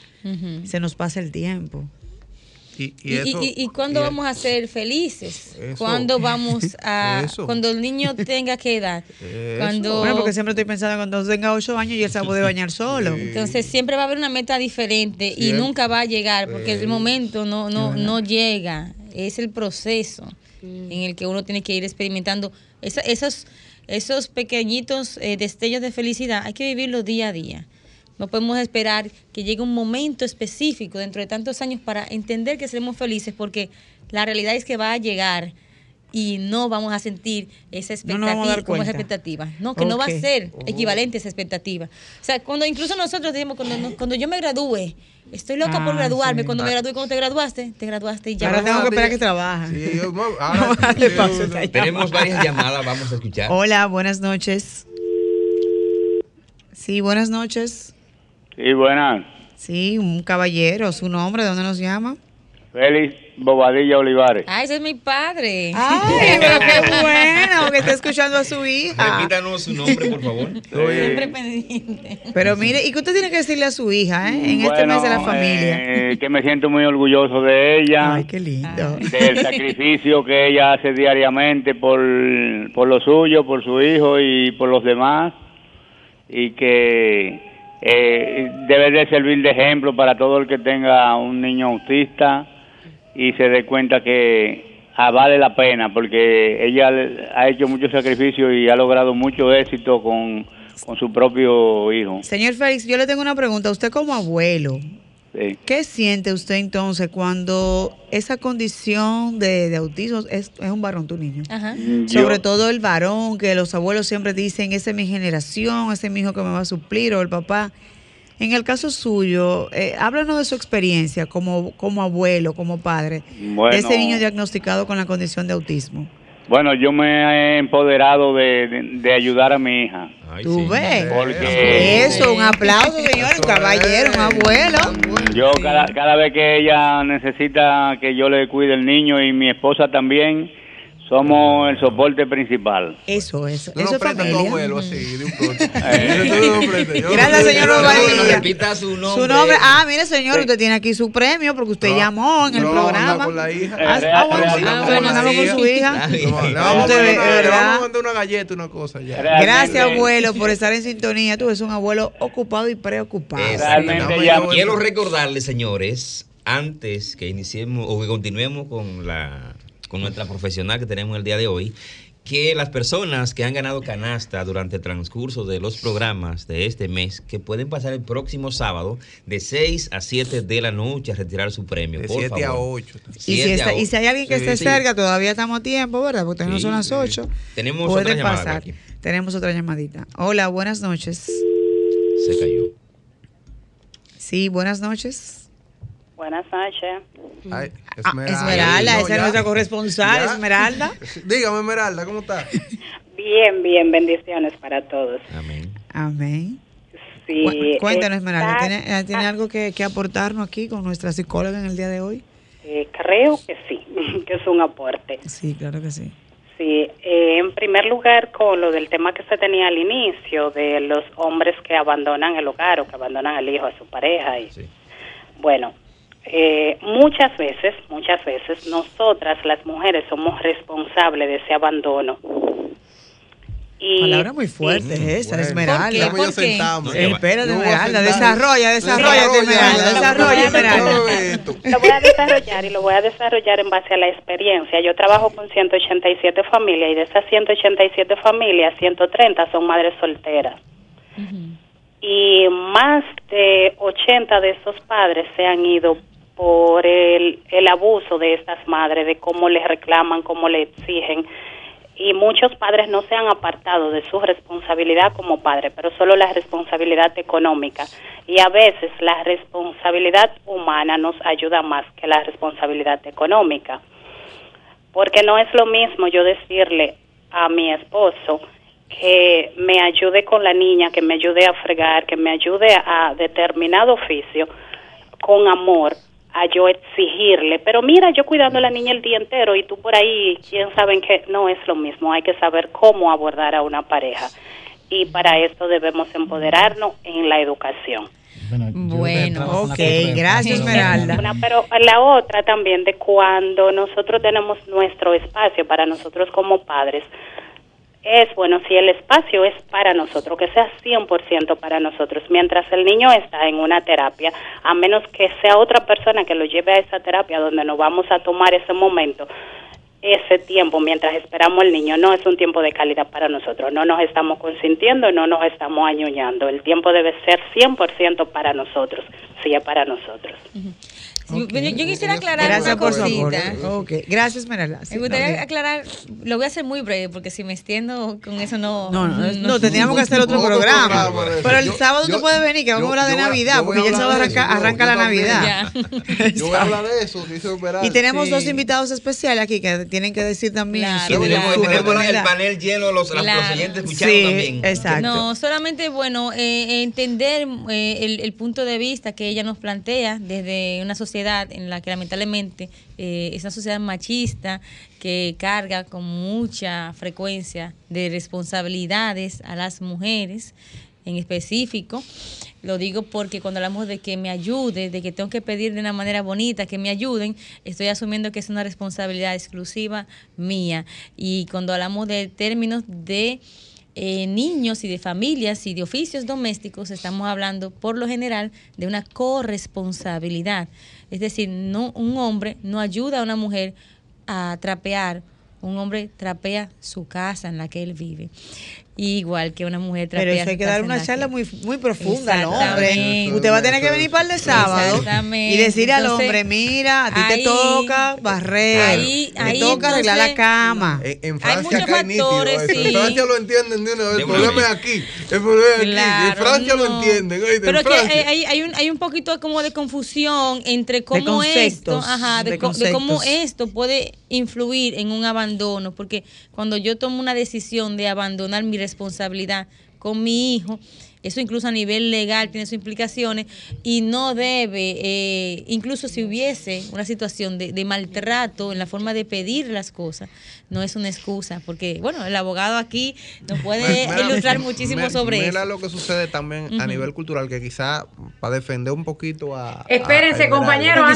Se nos pasa el tiempo. Y, ¿Y, y, y- y cuándo y- vamos a ser felices? Eso. ¿Cuándo [LAUGHS] vamos a... Eso. Cuando el niño tenga qué edad? Cuando... Bueno, porque siempre estoy pensando cuando tenga ocho años y él se puede bañar solo. Entonces siempre va a haber una meta diferente y nunca va a llegar porque el momento no, no, no llega. Es el proceso en el que uno tiene que ir experimentando esa- esos, esos pequeñitos eh, destellos de felicidad. Hay que vivirlo día a día. No podemos esperar que llegue un momento específico dentro de tantos años para entender que seremos felices porque la realidad es que va a llegar y no vamos a sentir esa No expectativa, dar como esa expectativa. No, que no va a ser equivalente a esa expectativa. O sea, cuando incluso nosotros decimos, cuando, no- cuando yo me gradúe, estoy loca por Ah, graduarme. sí. Cuando me gradué, cuando te graduaste, te graduaste y ya. Ahora tengo que esperar que trabaja. ahora- Tenemos varias llamadas, vamos a escuchar. Hola, buenas noches. Sí, buenas noches. Sí, buenas. Sí, un caballero, su nombre, ¿de dónde nos llama? Félix Bobadilla Olivares. Ah, ese es mi padre. Ay, pero qué bueno que está escuchando a su hija. Repítanos su nombre, por favor. Siempre pendiente. Pero mire, ¿y qué usted tiene que decirle a su hija eh, en este mes de la familia? eh, que me siento muy orgulloso de ella. Ay, qué lindo. Del sacrificio que ella hace diariamente por, por lo suyo, por su hijo y por los demás. Y que eh, debe de servir de ejemplo para todo el que tenga un niño autista y se dé cuenta que ah, vale la pena porque ella ha hecho mucho sacrificio y ha logrado mucho éxito con, con su propio hijo. Señor Félix, yo le tengo una pregunta. Usted como abuelo, Sí. ¿qué siente usted entonces cuando esa condición de, de autismo es, es un varón, tu niño? Ajá. Yo- Sobre todo el varón, que los abuelos siempre dicen, esa es mi generación, ese es mi hijo que me va a suplir, o el papá. En el caso suyo, eh, háblanos de su experiencia como, como abuelo, como padre, Bueno. de ese niño diagnosticado con la condición de autismo. Bueno, yo me he empoderado de, de- de ayudar a mi hija. ¿Tú ves? Porque Eso, un aplauso, señor, un caballero, un abuelo. yo cada, cada vez que ella necesita que yo le cuide el niño y mi esposa también, somos el soporte principal. Eso, eso. Tú no eso es prestas tu familia. abuelo así, de un. [LAUGHS] Eh. No Gracias, señor Bobadilla. repita su nombre. Su nombre. Ah, mire, señor, usted tiene aquí su premio porque usted llamó en el no, programa. anda con la hija. Ah, Eh, ah, bueno, sí, ah, bueno, andamos con su hija. Le vamos a mandar una- le ¿verdad? vamos a mandar una galleta, una cosa ya. Gracias, abuelo, por estar en sintonía. Tú eres un abuelo ocupado y preocupado. Exactamente. ya- Quiero recordarles, señores, antes que iniciemos o que continuemos con la con nuestra profesional que tenemos el día de hoy, que las personas que han ganado canasta durante el transcurso de los programas de este mes, que pueden pasar el próximo sábado de 6 a 7 de la noche a retirar su premio. De por 7 a favor. 8. Y si, Siete a está- y ocho. si hay alguien que Sí, esté sí. cerca, todavía estamos a tiempo, ¿verdad? Porque todavía no Sí, son las sí. 8. Tenemos otra llamada pasar. aquí. Tenemos otra llamadita. Hola, buenas noches. Se cayó. Sí, buenas noches. Buenas noches. Ay, Ah, Esmeralda, No, esa es nuestra corresponsal, Ya. Esmeralda. [LAUGHS] Dígame, Esmeralda, ¿cómo está? Bien, bien, bendiciones para todos. Amén. Amén. Sí, Cu- Cuéntanos, Esmeralda, ¿tiene, eh, ¿tiene algo que, que aportarnos aquí con nuestra psicóloga en el día de hoy? eh, creo que sí, [LAUGHS] que es un aporte. Sí, claro que sí. Sí, eh, en primer lugar, con lo del tema que se tenía al inicio, de los hombres que abandonan el hogar o que abandonan al hijo, a su pareja. Y, Bueno, eh, muchas veces, muchas veces, nosotras las mujeres somos responsables de ese abandono. Y, Palabra muy fuerte esa, Bueno, Esmeralda. Eh, espérate, Yo voy a Esmeralda, desarrolla, desarrolla, Esmeralda, desarrolla, Esmeralda. Lo voy a desarrollar y lo voy a desarrollar en base a la experiencia. Yo trabajo con 187 familias y de esas 187 familias, 130 son madres solteras. Y más de 80 de esos padres se han ido por el, el abuso de estas madres, de cómo les reclaman, cómo le exigen. Y muchos padres no se han apartado de su responsabilidad como padre, pero solo la responsabilidad económica. Y a veces la responsabilidad humana nos ayuda más que la responsabilidad económica. Porque no es lo mismo yo decirle a mi esposo que me ayude con la niña, que me ayude a fregar, que me ayude a determinado oficio con amor, a yo exigirle, pero mira, yo cuidando a la niña el día entero y tú por ahí, quién sabe que no es lo mismo, hay que saber cómo abordar a una pareja y para esto debemos empoderarnos en la educación. Bueno, ok, gracias Esmeralda. Una, pero la otra también de cuando nosotros tenemos nuestro espacio para nosotros como padres, es bueno si el espacio es para nosotros, que sea 100% para nosotros, mientras el niño está en una terapia, a menos que sea otra persona que lo lleve a esa terapia donde nos vamos a tomar ese momento, ese tiempo mientras esperamos al niño no es un tiempo de calidad para nosotros, no nos estamos consintiendo, no nos estamos añoñando, el tiempo debe ser 100% para nosotros, si es para nosotros. Yo, yo quisiera aclarar Gracias una cosita. aporte. Ok, Gracias. Sí, Me gustaría no, aclarar, lo voy a hacer muy breve porque si me extiendo con eso no. No, no, no, tendríamos que hacer otro programa. Pero el sábado tú puedes venir, que vamos a hablar de Navidad, porque ya el sábado arranca, arranca la Navidad. Yo voy a [LAUGHS] hablar de eso. Y tenemos Sí. dos invitados especiales aquí que tienen que decir también. Tenemos, el panel lleno, los, escuchando Sí, también. exacto. No, solamente, bueno, eh, entender eh, el punto de vista que ella nos plantea desde una sociedad en la que lamentablemente eh, es una sociedad machista que carga con mucha frecuencia de responsabilidades a las mujeres en específico. Lo digo porque cuando hablamos de que me ayude, de que tengo que pedir de una manera bonita que me ayuden, estoy asumiendo que es una responsabilidad exclusiva mía. Y cuando hablamos de términos de eh, niños y de familias y de oficios domésticos, estamos hablando por lo general de una corresponsabilidad. Es decir, no, un hombre no ayuda a una mujer a trapear, un hombre trapea su casa en la que él vive. Igual que una mujer trapea Pero eso hay que dar una la charla muy, muy profunda al hombre. Usted va a tener que venir para el de sábado y decirle al hombre, mira, a ti te toca barrer, ahí- te ahí toca arreglar la cama. En, en Hay Francia muchos acá nítido factores, sí. En Francia lo entienden de una vez. De El problema es aquí. El problema es aquí. Claro, en Francia lo entienden. oíste, Pero en que hay, hay, hay un, hay un poquito como de confusión entre cómo esto, ajá, de, de de cómo esto puede influir en un abandono, porque cuando yo tomo una decisión de abandonar mi responsabilidad con mi hijo, eso incluso a nivel legal tiene sus implicaciones y no debe, eh, incluso si hubiese una situación de, de maltrato en la forma de pedir las cosas, no es una excusa, porque bueno, el abogado aquí nos puede Mira, ilustrar mira, muchísimo mira sobre mira eso. lo que sucede también a nivel cultural, que quizá para defender un poquito a. Espérense, a Porque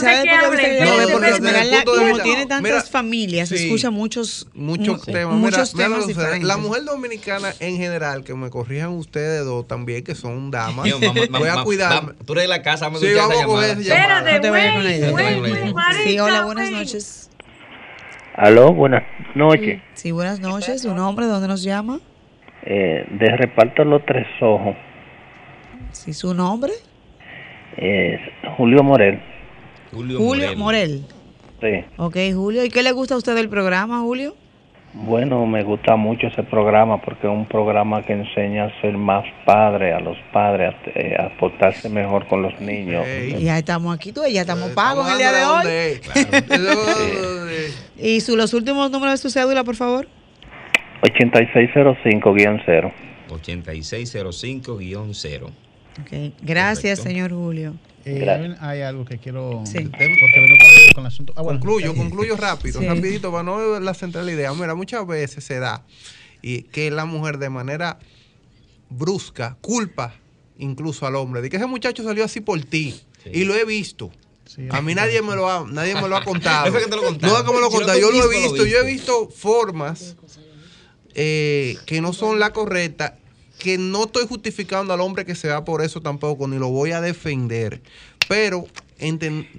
antes que hablen, No, no, de como tiene tantas mira, familias, sí. escucha muchos, muchos mu- temas. muchos Mira, mira lo temas diferentes. La mujer dominicana en general, que me corrijan ustedes dos también, que son damas. Yo, mamá, voy a cuidar. Tú eres de la casa, vamos a Sí, escuchar vamos esa a coger. Espérate, No te vayas con la Sí, hola, buenas noches. Aló, buenas noches. Sí, buenas noches. ¿Su nombre? ¿De dónde nos llama? Eh, de reparto Los Tres Ojos. Sí, su nombre. Es Julio Morel. Julio, Julio Morel. Sí. Ok, Julio. ¿Y qué le gusta a usted del programa, Julio? Bueno, me gusta mucho ese programa porque es un programa que enseña a ser más padre, a los padres, a, eh, a portarse mejor con los niños. Y ya estamos aquí, tú, ya estamos pagos en el día de hoy. [LAUGHS] Y su, los últimos números de su cédula, por favor. 8605-0. 8605-0. Ok, Gracias, señor Julio. Eh, hay algo que quiero. Sí. Porque vengo con- con el asunto. Ah, bueno, concluyo, concluyo rápido, Sí. rapidito, para no ver la central idea. Mira, muchas veces se da y que la mujer de manera brusca culpa incluso al hombre de que ese muchacho salió así por ti y lo he visto. A mí nadie me lo ha, nadie me lo ha [LAUGHS] contado. No es que te lo contaron. No es que me lo tú yo lo he visto. Yo he visto formas eh, que no son la correcta, que no estoy justificando al hombre que se va por eso tampoco, ni lo voy a defender. Pero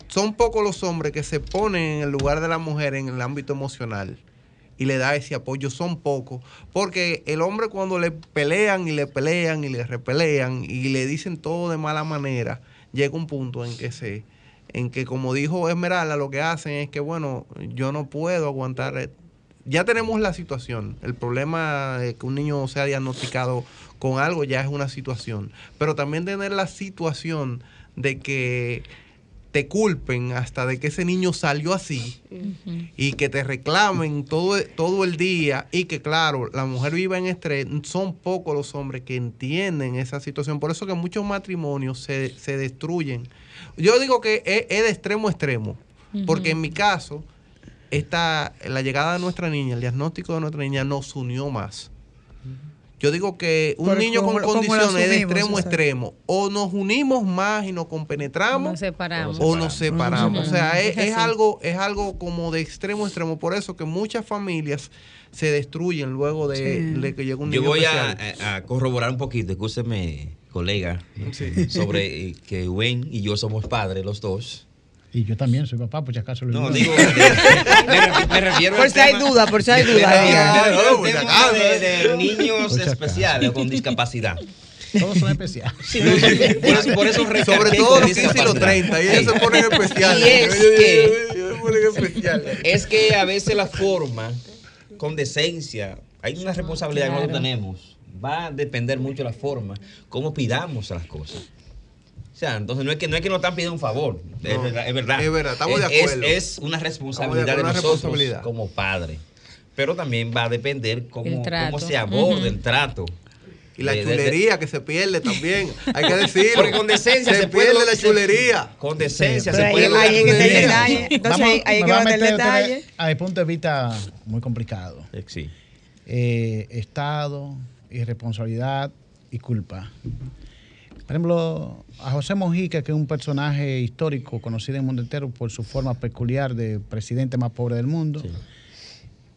son pocos los hombres que se ponen en el lugar de la mujer en el ámbito emocional y le da ese apoyo, son pocos. Porque el hombre cuando le pelean y le pelean y le repelean y le dicen todo de mala manera, llega un punto en que se en que como dijo Esmeralda, lo que hacen es que, bueno, yo no puedo aguantar. Ya tenemos la situación. El problema de que un niño sea diagnosticado con algo ya es una situación. Pero también tener la situación de que te culpen hasta de que ese niño salió así y que te reclamen todo, todo el día y que claro, la mujer viva en estrés, son pocos los hombres que entienden esa situación. Por eso que muchos matrimonios se, se destruyen. Yo digo que es, es de extremo a extremo, porque en mi caso, esta, la llegada de nuestra niña, el diagnóstico de nuestra niña nos unió más. Yo digo que un Pero niño ¿cómo- con condiciones es de asumimos, extremo a extremo. O nos unimos más y nos compenetramos Nos separamos. o nos separamos. O sea, es, algo, es algo como de extremo a extremo. Por eso que muchas familias se destruyen luego de, Sí. de que llega un Yo niño voy a, especial. a- a corroborar un poquito, escúcheme, colega, sobre eh, que Wayne y yo somos padres, los dos. Y yo también soy papá, por si acaso lo No, ignoro. digo, me, ref- me refiero Por si hay duda, por si hay duda. Ah, no, de, de niños especiales o con discapacidad. Todos son especiales. Sí, no, por eso, por eso Sobre todo los 15 y los discapacidad. 30, y ellos se ponen especiales. Y es Ellos- que, ellos se ponen especiales. es que a veces la forma, con decencia, hay una responsabilidad que nosotros tenemos. Va a depender mucho la forma, cómo pidamos las cosas. Sea, entonces no es que no es que nos están pidiendo un favor, es, verdad, es verdad. es verdad, estamos de acuerdo. Es, una responsabilidad de una nosotros responsabilidad. como padres. Pero también va a depender cómo, El cómo se aborda Ujú. el trato. Y la De- de- de- chulería que se pierde también, hay que decirlo. Porque con decencia se, se puede- pierde la se- chulería. Con decencia Pero se puede que está el lograr- detalle. Entonces es me que el meter ustedes detalle. A mi punto de vista muy complicado. Sí. Eh, Estado, irresponsabilidad y culpa. Por ejemplo, a José Mojica, que es un personaje histórico conocido en el mundo entero por su forma peculiar de presidente más pobre del mundo.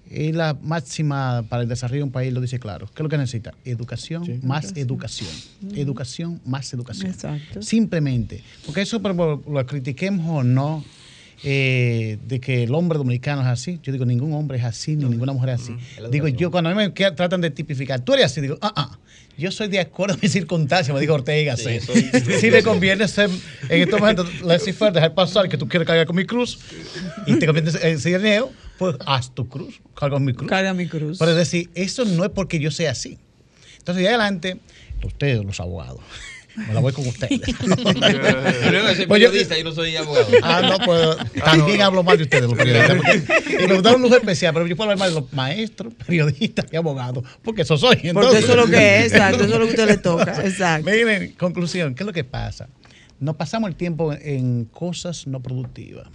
Y la máxima para el desarrollo de un país lo dice claro. ¿Qué es lo que necesita? Educación, más educación. Ujú. Educación, más educación. Exacto. Simplemente. Porque eso, lo critiquemos o no, eh, de que el hombre dominicano es así. Yo digo, ningún hombre es así, ni ninguna mujer es así. la Digo, yo cuando a mí me tratan de tipificar, tú eres así, digo, ah, ah. Yo soy de acuerdo a mis circunstancias, me dijo Ortega. Sí, Sí, soy- Si me conviene ser, en estos momentos, la cifra, dejar pasar que tú quieres cargar con mi cruz y te conviene en ser neo, pues haz tu cruz, carga mi cruz. Carga mi cruz. Pero es decir, eso no es porque yo sea así. Entonces, de adelante, ustedes, los abogados, me la voy con ustedes. [LAUGHS] Pero yo soy Pues yo- periodista, yo no soy abogado. Ah, no, pues también hablo mal de ustedes, los periodistas. porque- [LAUGHS] y nos da un lujo especial, pero yo puedo hablar mal de los maestros, periodistas y abogados, porque eso soy. Porque eso es lo que es, exacto, eso es lo que a usted le [LAUGHS] toca, exacto. Miren, conclusión, ¿qué es lo que pasa? Nos pasamos el tiempo en cosas no productivas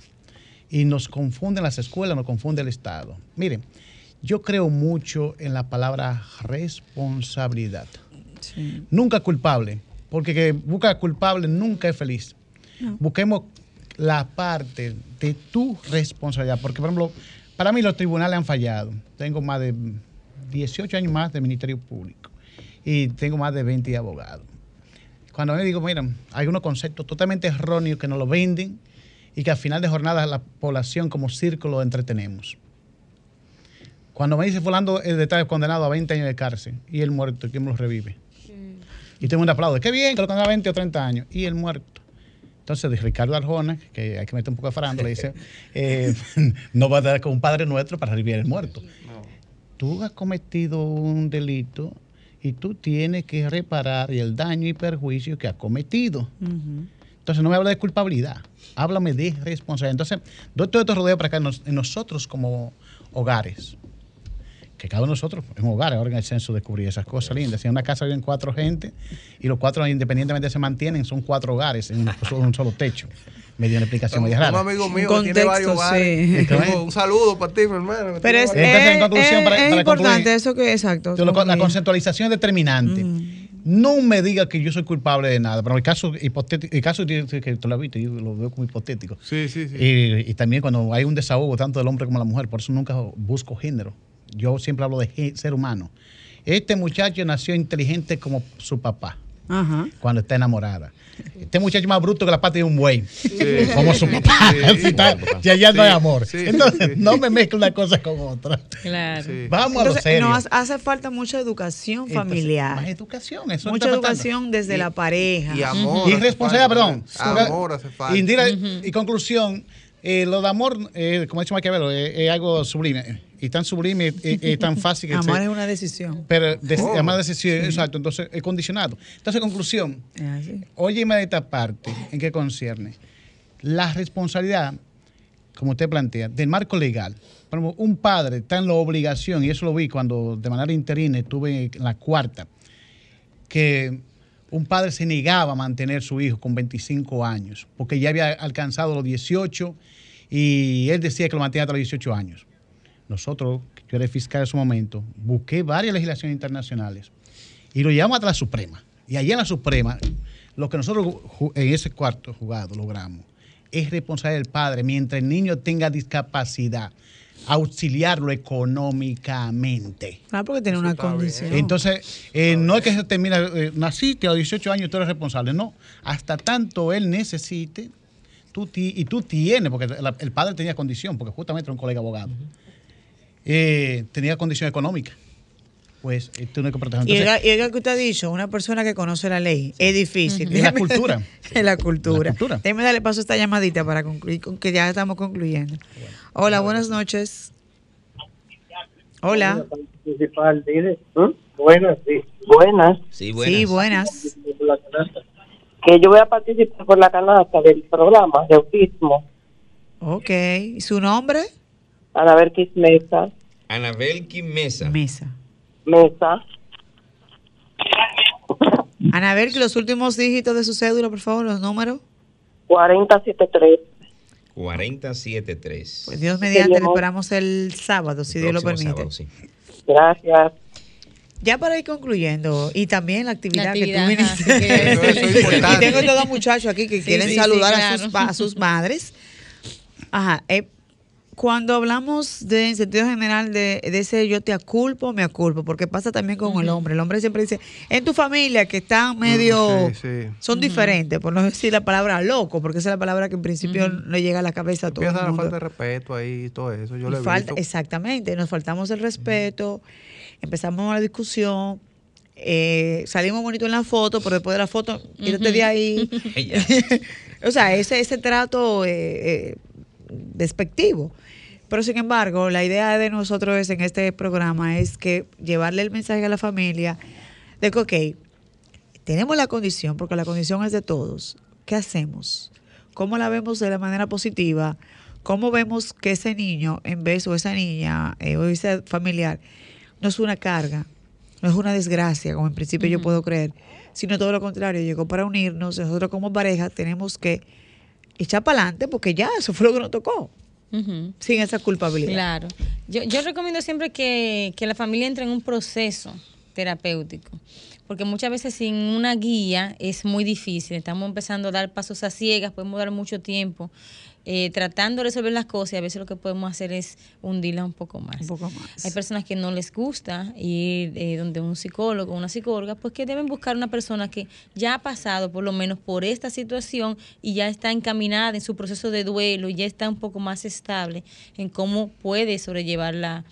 y nos confunden las escuelas, nos confunde el Estado. Miren, yo creo mucho en la palabra responsabilidad. Nunca culpable, porque que busca culpable nunca es feliz. No. Busquemos la parte de tu responsabilidad, porque por ejemplo, para mí los tribunales han fallado. Tengo más de 18 años más de Ministerio Público y tengo más de 20 abogados. Cuando me digo, miren, hay unos conceptos totalmente erróneos que nos lo venden y que al final de jornada la población como círculo entretenemos. Cuando me dice fulano es de estar condenado a 20 años de cárcel y el muerto, ¿quién me lo revive? Y tengo un aplauso. Qué bien que lo condenó a 20 o 30 años. Y el muerto. Entonces, de Ricardo Arjona, que hay que meter un poco de farándula, le dice, [LAUGHS] eh, [LAUGHS] no va a dar con un padre nuestro para revivir el muerto. Tú has cometido un delito y tú tienes que reparar el daño y perjuicio que has cometido. Entonces, no me habla de culpabilidad, háblame de responsabilidad. Entonces, doy todo esto rodeo para acá en nosotros como hogares. Que cada uno de nosotros, en un hogar, ahora en el censo descubrí esas cosas lindas. Si en una casa viven cuatro gente y los cuatro independientemente se mantienen, son cuatro hogares en un, solo- un solo techo. Me dio una explicación Un rara. amigo mío Un que tiene varios contexto, hogares. sí. Tengo Un saludo para ti, mi hermano. Pero es, varios- Entonces, en es- conclusión, es- para- es para importante concluir, eso que exacto. Lo- la conceptualización es determinante. No me diga que yo soy culpable de nada, pero el caso hipotético, el caso que tú lo has visto, yo lo veo como hipotético. Sí, sí, sí. Y, y también cuando hay un desahogo tanto del hombre como de la mujer, por eso nunca busco género. Yo siempre hablo de ser humano. Este muchacho nació inteligente como su papá. cuando está enamorada. Este muchacho es más bruto que la pata de un buey. Como su papá. Sí. [LAUGHS] Si está- si allá no hay amor. Sí, sí, Entonces, no me mezcle una cosa con otra. Claro. Vamos a lo Entonces, serio. nos hace falta mucha educación Entonces, familiar. más educación, eso Mucha educación desde Y- la pareja. y amor Y responsabilidad, perdón. Amor hace falta. Indira, y conclusión, eh, lo de amor, eh, como ha dicho Maquiavelo, es, es algo sublime. Y tan sublime y, y tan fácil que [LAUGHS] Amar se- es una decisión. Pero de, Oh. amar decisión, exacto, entonces es condicionado. Entonces, conclusión, óyeme de esta parte, ¿en qué concierne? La responsabilidad, como usted plantea, del marco legal. Por ejemplo, un padre está en la obligación, y eso lo vi cuando de manera interina estuve en la cuarta, que un padre se negaba a mantener a su hijo con 25 años, porque ya había alcanzado los 18 y él decía que lo mantenía hasta los 18 años. Nosotros, yo era fiscal en su momento, busqué varias legislaciones internacionales y lo llevamos hasta la Suprema. Y allá en la Suprema, lo que nosotros en ese cuarto jugado logramos es responsabilidad del padre, mientras el niño tenga discapacidad, auxiliarlo económicamente. Claro, porque tiene una condición. Entonces, eh, no es que se termina, eh, naciste a los 18 años, tú eres responsable. No, hasta tanto él necesite, tú ti- y tú tienes, porque la- el padre tenía condición, porque justamente era un colega abogado, eh, tenía condición económica. Pues eh, tú no hay que proteger. Y oiga que usted ha dicho, una persona que conoce la ley, es difícil. Y [LAUGHS] la cultura. en la cultura. La cultura. Déjeme darle paso a esta llamadita para concluir, con que ya estamos concluyendo. Hola, buenas noches. Hola. Buenas, sí. Buenas. Sí, Sí, buenas. Que yo voy a participar por la canasta del programa de autismo. Ok. ¿Y su nombre? Anabel Mesa. Anabel Mesa. Mesa. Mesa. Anabel, que los últimos dígitos de su cédula, por favor, los números. 4073. 473. Pues Dios mediante, le esperamos el sábado, si Dios lo permite. sábado, sí. Gracias. Ya para ir concluyendo, y también la actividad, La que actividad, tú ajá, viniste. sí, que- [LAUGHS] y tengo todos los muchachos aquí que Sí, quieren sí, saludar sí, a, sus, a sus madres. Ajá. eh, cuando hablamos de en sentido general de, de ese yo te aculpo, me aculpo, porque pasa también con el hombre. El hombre siempre dice, en tu familia que están medio, Sí, sí. son diferentes, por no decir la palabra loco, porque esa es la palabra que en principio no llega a la cabeza a todo el Empieza la mundo. falta de respeto ahí y todo eso. Yo lo falta- exactamente, nos faltamos el respeto, empezamos la discusión, eh, salimos bonito en la foto, pero después de la foto, quítate de ahí. [LAUGHS] [LAUGHS] o sea, ese, ese trato eh, eh, despectivo. Pero sin embargo, la idea de nosotros es, en este programa es que llevarle el mensaje a la familia de que, ok, tenemos la condición, porque la condición es de todos. ¿Qué hacemos? ¿Cómo la vemos de la manera positiva? ¿Cómo vemos que ese niño, en vez o esa niña eh, o ese familiar, no es una carga, no es una desgracia, como en principio yo puedo creer, sino todo lo contrario, llegó para unirnos, nosotros como pareja tenemos que echar para adelante porque ya eso fue lo que nos tocó, sin esa culpabilidad. Claro. Yo, yo recomiendo siempre que, que la familia entre en un proceso terapéutico, porque muchas veces sin una guía es muy difícil. Estamos empezando a dar pasos a ciegas, podemos dar mucho tiempo eh, tratando de resolver las cosas y a veces lo que podemos hacer es hundirla un poco más. Un poco más. Hay personas que no les gusta ir eh, donde un psicólogo o una psicóloga, pues que deben buscar una persona que ya ha pasado por lo menos por esta situación y ya está encaminada en su proceso de duelo y ya está un poco más estable en cómo puede sobrellevar la,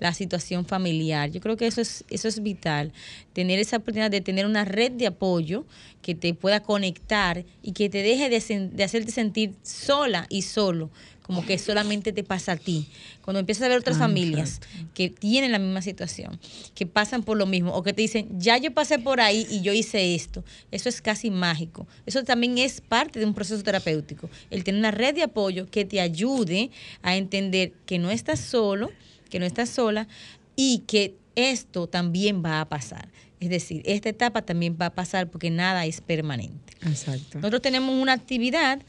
la situación familiar. Yo creo que eso es, eso es vital, tener esa oportunidad de tener una red de apoyo que te pueda conectar y que te deje de, sen- de hacerte sentir sola y solo, como que solamente te pasa a ti. Cuando empiezas a ver otras Ah, familias que tienen la misma situación, que pasan por lo mismo, o que te dicen, ya yo pasé por ahí y yo hice esto, eso es casi mágico. Eso también es parte de un proceso terapéutico, el tener una red de apoyo que te ayude a entender que no estás solo, que no estás sola y que esto también va a pasar. Es decir, esta etapa también va a pasar porque nada es permanente. Exacto. Nosotros tenemos una actividad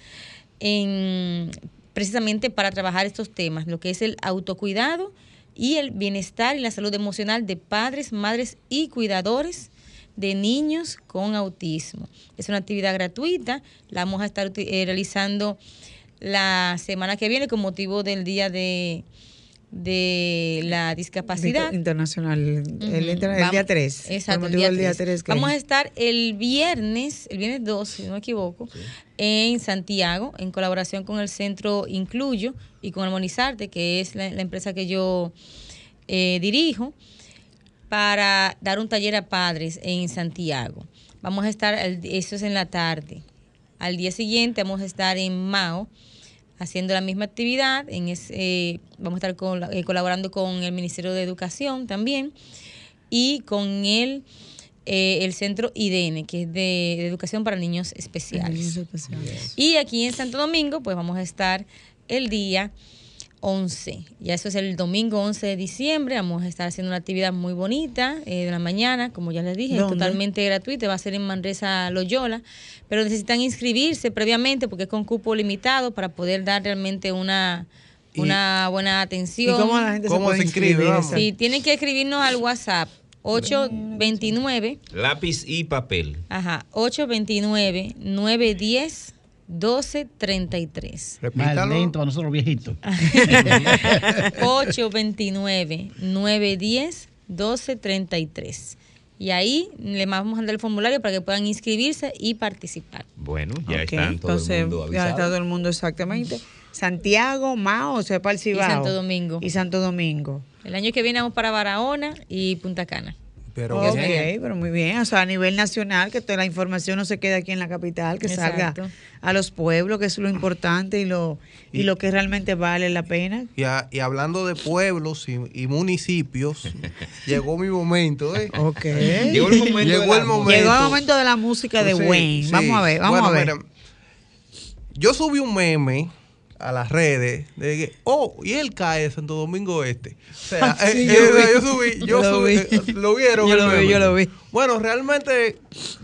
en, precisamente para trabajar estos temas, lo que es el autocuidado y el bienestar y la salud emocional de padres, madres y cuidadores de niños con autismo. Es una actividad gratuita, la vamos a estar eh, realizando la semana que viene con motivo del Día de, de la discapacidad. Internacional, el, día 3. Exacto, el día 3. Vamos a estar el viernes, el viernes 2, si no me equivoco, en Santiago, en colaboración con el Centro Incluyo y con Armonizarte, que es la, la empresa que yo eh, dirijo, para dar un taller a padres en Santiago. Vamos a estar, eso es en la tarde. Al día siguiente vamos a estar en Mao haciendo la misma actividad. En ese, eh, vamos a estar con eh, colaborando con el Ministerio de Educación también y con el, eh, el Centro IDN, que es de, de Educación para Niños Especiales. Y aquí en Santo Domingo, pues vamos a estar el día 11. Ya eso es el domingo 11 de diciembre. Vamos a estar haciendo una actividad muy bonita eh, de la mañana, como ya les dije, es ¿Dónde? totalmente gratuita. Va a ser en Manresa Loyola, pero necesitan inscribirse previamente porque es con cupo limitado para poder dar realmente una una buena atención. ¿Y cómo la gente se ¿Cómo puede se inscribe, inscribir? vamos? Sí, tienen que escribirnos al WhatsApp 829 Lápiz y papel. Ajá, 829 910 1233. Más lento para nosotros viejitos. [LAUGHS] 829-910-1233. [LAUGHS] Y ahí le vamos a mandar el formulario para que puedan inscribirse y participar. Bueno, ya están todo entonces, el mundo Ya avisado. está todo el mundo exactamente. Santiago, Mao, Sepa el Cibao. Santo Domingo. Y Santo Domingo. El año que viene vamos para Barahona y Punta Cana. Pero ok, pero muy bien. O sea, a nivel nacional, que toda la información no se quede aquí en la capital, que Exacto. salga a los pueblos, que es lo importante y lo, y, lo que realmente vale la pena. Y, a- y hablando de pueblos y, y municipios, [LAUGHS] llegó mi momento. ¿eh? Ok. Llegó el momento. Llegó el momento. Llegó el momento de la música de Sí, Wayne. sí. Vamos a ver, vamos Bueno, a ver. mira, yo subí un meme a las redes de que, oh, y él cae de Santo Domingo Este. O sea, [LAUGHS] sí, eh, yo eh, lo vi. yo subí, yo Yo lo subí, vi. eh, lo vieron. Yo lo vi, yo lo vi. Bueno, realmente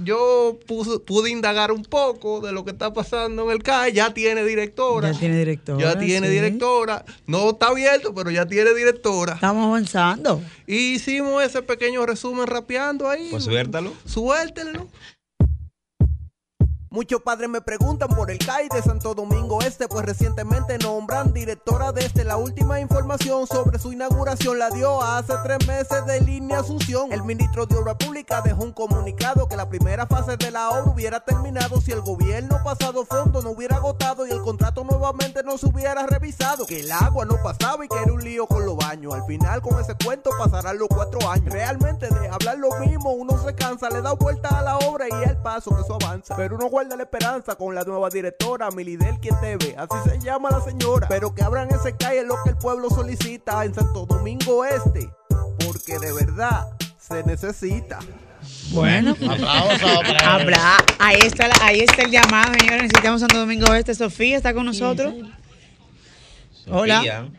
yo puse- pude indagar un poco de lo que está pasando en el CAE. Ya tiene directora. Ya tiene directora. Ya tiene sí. directora. No está abierto, pero ya tiene directora. Estamos avanzando. Y hicimos ese pequeño resumen rapeando ahí. Pues suéltalo. Suéltenlo. Muchos padres me preguntan por el CAI de Santo Domingo Este, pues recientemente nombran directora de este. La última información sobre su inauguración la dio hace tres meses de línea Asunción. El ministro de Obra Pública dejó un comunicado que la primera fase de la obra hubiera terminado si el gobierno pasado fondo no hubiera agotado y el contrato nuevamente no se hubiera revisado. Que el agua no pasaba y que era un lío con los baños. Al final con ese cuento pasarán los cuatro años. Realmente de hablar lo mismo uno se cansa, le da vuelta a la obra y el paso que eso avanza. Pero uno guarda la esperanza con la nueva directora, Milidel quien te ve, así se llama la señora. Pero que abran ese calle es lo que el pueblo solicita en Santo Domingo Este, porque de verdad se necesita. Bueno, Habla. Ahí está, la- ahí está el llamado, señores. Necesitamos Santo Domingo Este. Sofía está con nosotros. Hola.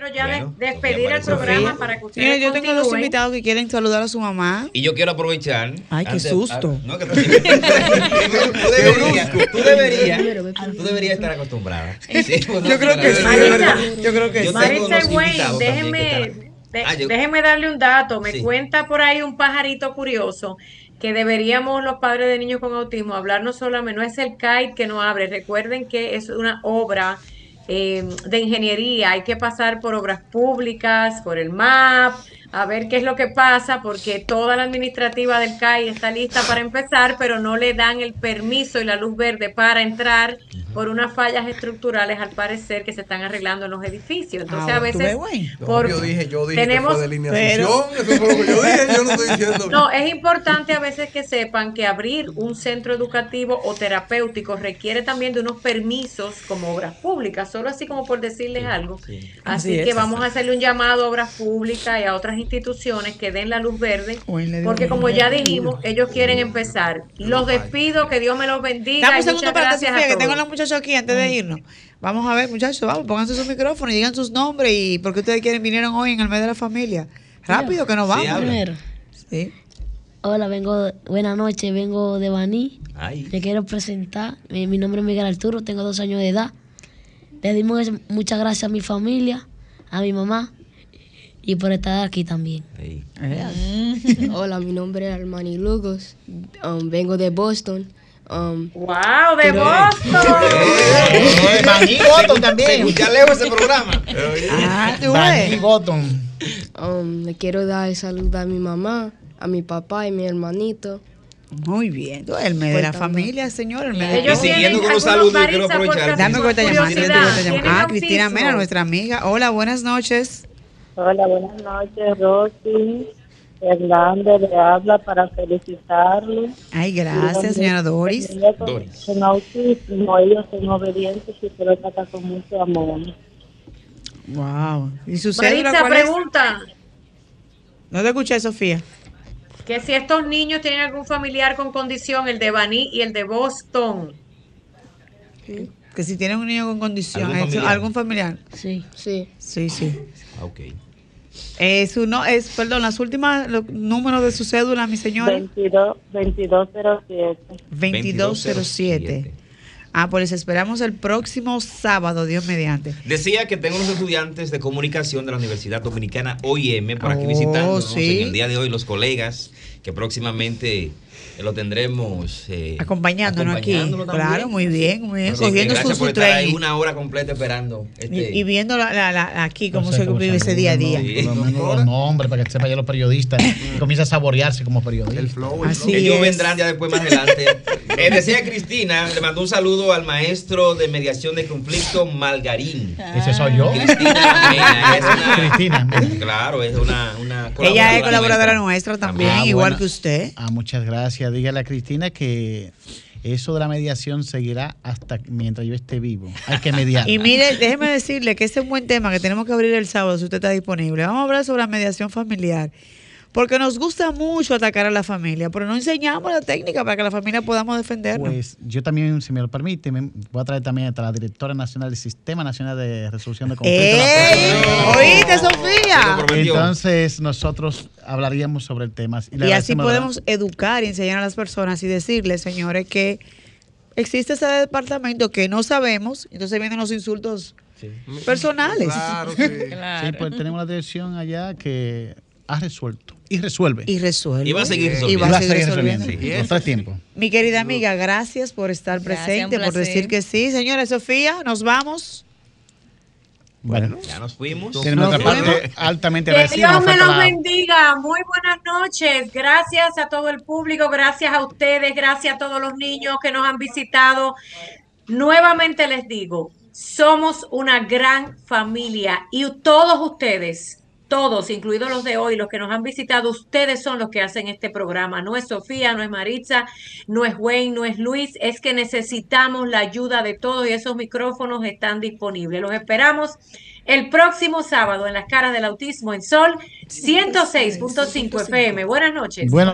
Quiero ya Bueno, de- despedir el Sofía. programa para que ustedes Señores, yo tengo dos invitados que quieren saludar a su mamá. Y yo quiero aprovechar. Ay, qué antes- susto. no, que tú, [LAUGHS] tú deberías, tú deberías, tú deberías estar acostumbrada. [LAUGHS] Sí, bueno, Yo creo que sí, Maritza, de verdad. Yo creo que sí. y Wayne, déjeme, están- de- Ah, yo- déjeme darle un dato. Me Sí. cuenta por ahí un pajarito curioso que deberíamos los padres de niños con autismo hablar no solamente, no es el kite que no abre, recuerden que es una obra eh, de ingeniería, hay que pasar por obras públicas, por el MAP, a ver qué es lo que pasa, porque toda la administrativa del CAI está lista para empezar, pero no le dan el permiso y la luz verde para entrar por unas fallas estructurales, al parecer, que se están arreglando en los edificios. Entonces, Ah, a ¿tú veces, por- yo dije, yo dije tenemos, que fue de línea Asunción, eso fue lo que yo dije, yo no estoy diciendo. no, es importante a veces que sepan que abrir un centro educativo o terapéutico requiere también de unos permisos como obras públicas, solo así como por decirles algo. Así, Así que vamos a hacerle un llamado a obras públicas y a otras instituciones que den la luz verde, porque como ya dijimos, ellos quieren empezar. Los despido, que Dios me los bendiga. Dame un segundo muchas para que que tengo a los muchachos aquí antes de irnos. Vamos a ver, muchachos, vamos, pónganse sus micrófonos y digan sus nombres y por qué ustedes quieren vinieron hoy en el mes de la familia. Rápido, que nos vamos. Sí. Hola, vengo, buenas noches, vengo de Baní. Ay. Me quiero presentar. Mi, mi nombre es Miguel Arturo, tengo dos años de edad. Le dimos muchas gracias a mi familia, a mi mamá y por estar aquí también. [LAUGHS] Hola, mi nombre es Armani Lugos. um, vengo de Boston. wow, de Boston. [LAUGHS] Maní Boston también. Ya leo ese programa. Ah, tú Maní ves. Boston. Um, le quiero dar salud a mi mamá, a mi papá y mi hermanito. Muy bien. Tú, el mes de la familia, señor. El mes de Y siguiendo con los saludos, quiero aprovechar. Dame cuenta llamada. curiosidad, dame cuenta llamada. ¿tienen Ah, Cristina? Mena, nuestra amiga. Hola, buenas noches. Hola, buenas noches, Rosy. Hernández le habla para felicitarlo. Ay, gracias, señora Doris. Con, con autismo, ellos son obedientes y se lo trata con mucho amor. Wow. ¿Y su cédula cuál es? pregunta No te escuché, Sofía. que si estos niños tienen algún familiar con condición, el de Baní y el de Boston. Que si tienen un niño con condición, ¿Algún ¿es- familiar? ¿algún familiar? Sí. Sí. Sí, sí. Ah, Ok. Eh, su no, es, perdón, las últimas los números de su cédula, mi señora. 22, 2207. 2207. Ah, pues les esperamos el próximo sábado, Dios mediante. Decía que tengo unos estudiantes de comunicación de la Universidad Dominicana OIM por aquí Oh, visitándonos sí. en el día de hoy, los colegas que próximamente eh, lo tendremos eh, Acompañándonos aquí. también. Claro, muy bien, muy bien. Cogiendo su, su training. una hora completa esperando. Este, Y, y viendo la, la- la- aquí cómo No sé se vive ese día a día. Por lo menos los nombres, para que sepa ya los periodistas. y [COUGHS] comienza a saborearse como periodista. El flow, Así Ellos es. vendrán ya después más adelante. [LAUGHS] Eh, decía Cristina, le mandó un saludo al maestro de mediación de conflicto Malgarín. Ese soy yo. Cristina Mena, es una- [LAUGHS] Cristina Mena. Claro, es una, una Ella es colaboradora colaboradora nuestra. nuestra también, Ah, igual bueno. que usted. Ah, muchas gracias. Dígale a Cristina que eso de la mediación seguirá hasta mientras yo esté vivo. Hay que mediar. Y mire, déjeme decirle que ese es un buen tema que tenemos que abrir el sábado si usted está disponible. Vamos a hablar sobre la mediación familiar. Porque nos gusta mucho atacar a la familia, pero no enseñamos la técnica para que la familia podamos defendernos. Pues yo también, si me lo permite, me voy a traer también a la directora nacional del Sistema Nacional de Resolución de Conflictos. ¡Ey! ¿Oíste, Sofía? Entonces nosotros hablaríamos sobre el tema. Y así podemos educar y enseñar a las personas y decirles, señores, que existe ese departamento que no sabemos, entonces vienen los insultos personales. Claro, sí. Sí, pues tenemos la dirección allá que ha resuelto y resuelve. Y resuelve. Y va a seguir resolviendo. Y va a seguir resolviendo. Los tres tiempos. Mi querida amiga, gracias por estar Gracias, presente, por decir que sí. Señora Sofía, nos vamos. Bueno, Ya nos fuimos. de nuestra Nos parte, altamente Que. Dios me los bendiga. Muy buenas noches. Gracias a todo el público, gracias a ustedes, gracias a todos los niños que nos han visitado. Nuevamente les digo, somos una gran familia y todos ustedes, todos, incluidos los de hoy, los que nos han visitado, ustedes son los que hacen este programa. No es Sofía, no es Maritza, no es Wayne, no es Luis, es que necesitamos la ayuda de todos y esos micrófonos están disponibles. Los esperamos el próximo sábado en las caras del autismo en Sol 106.5 FM. Buenas noches. Bueno.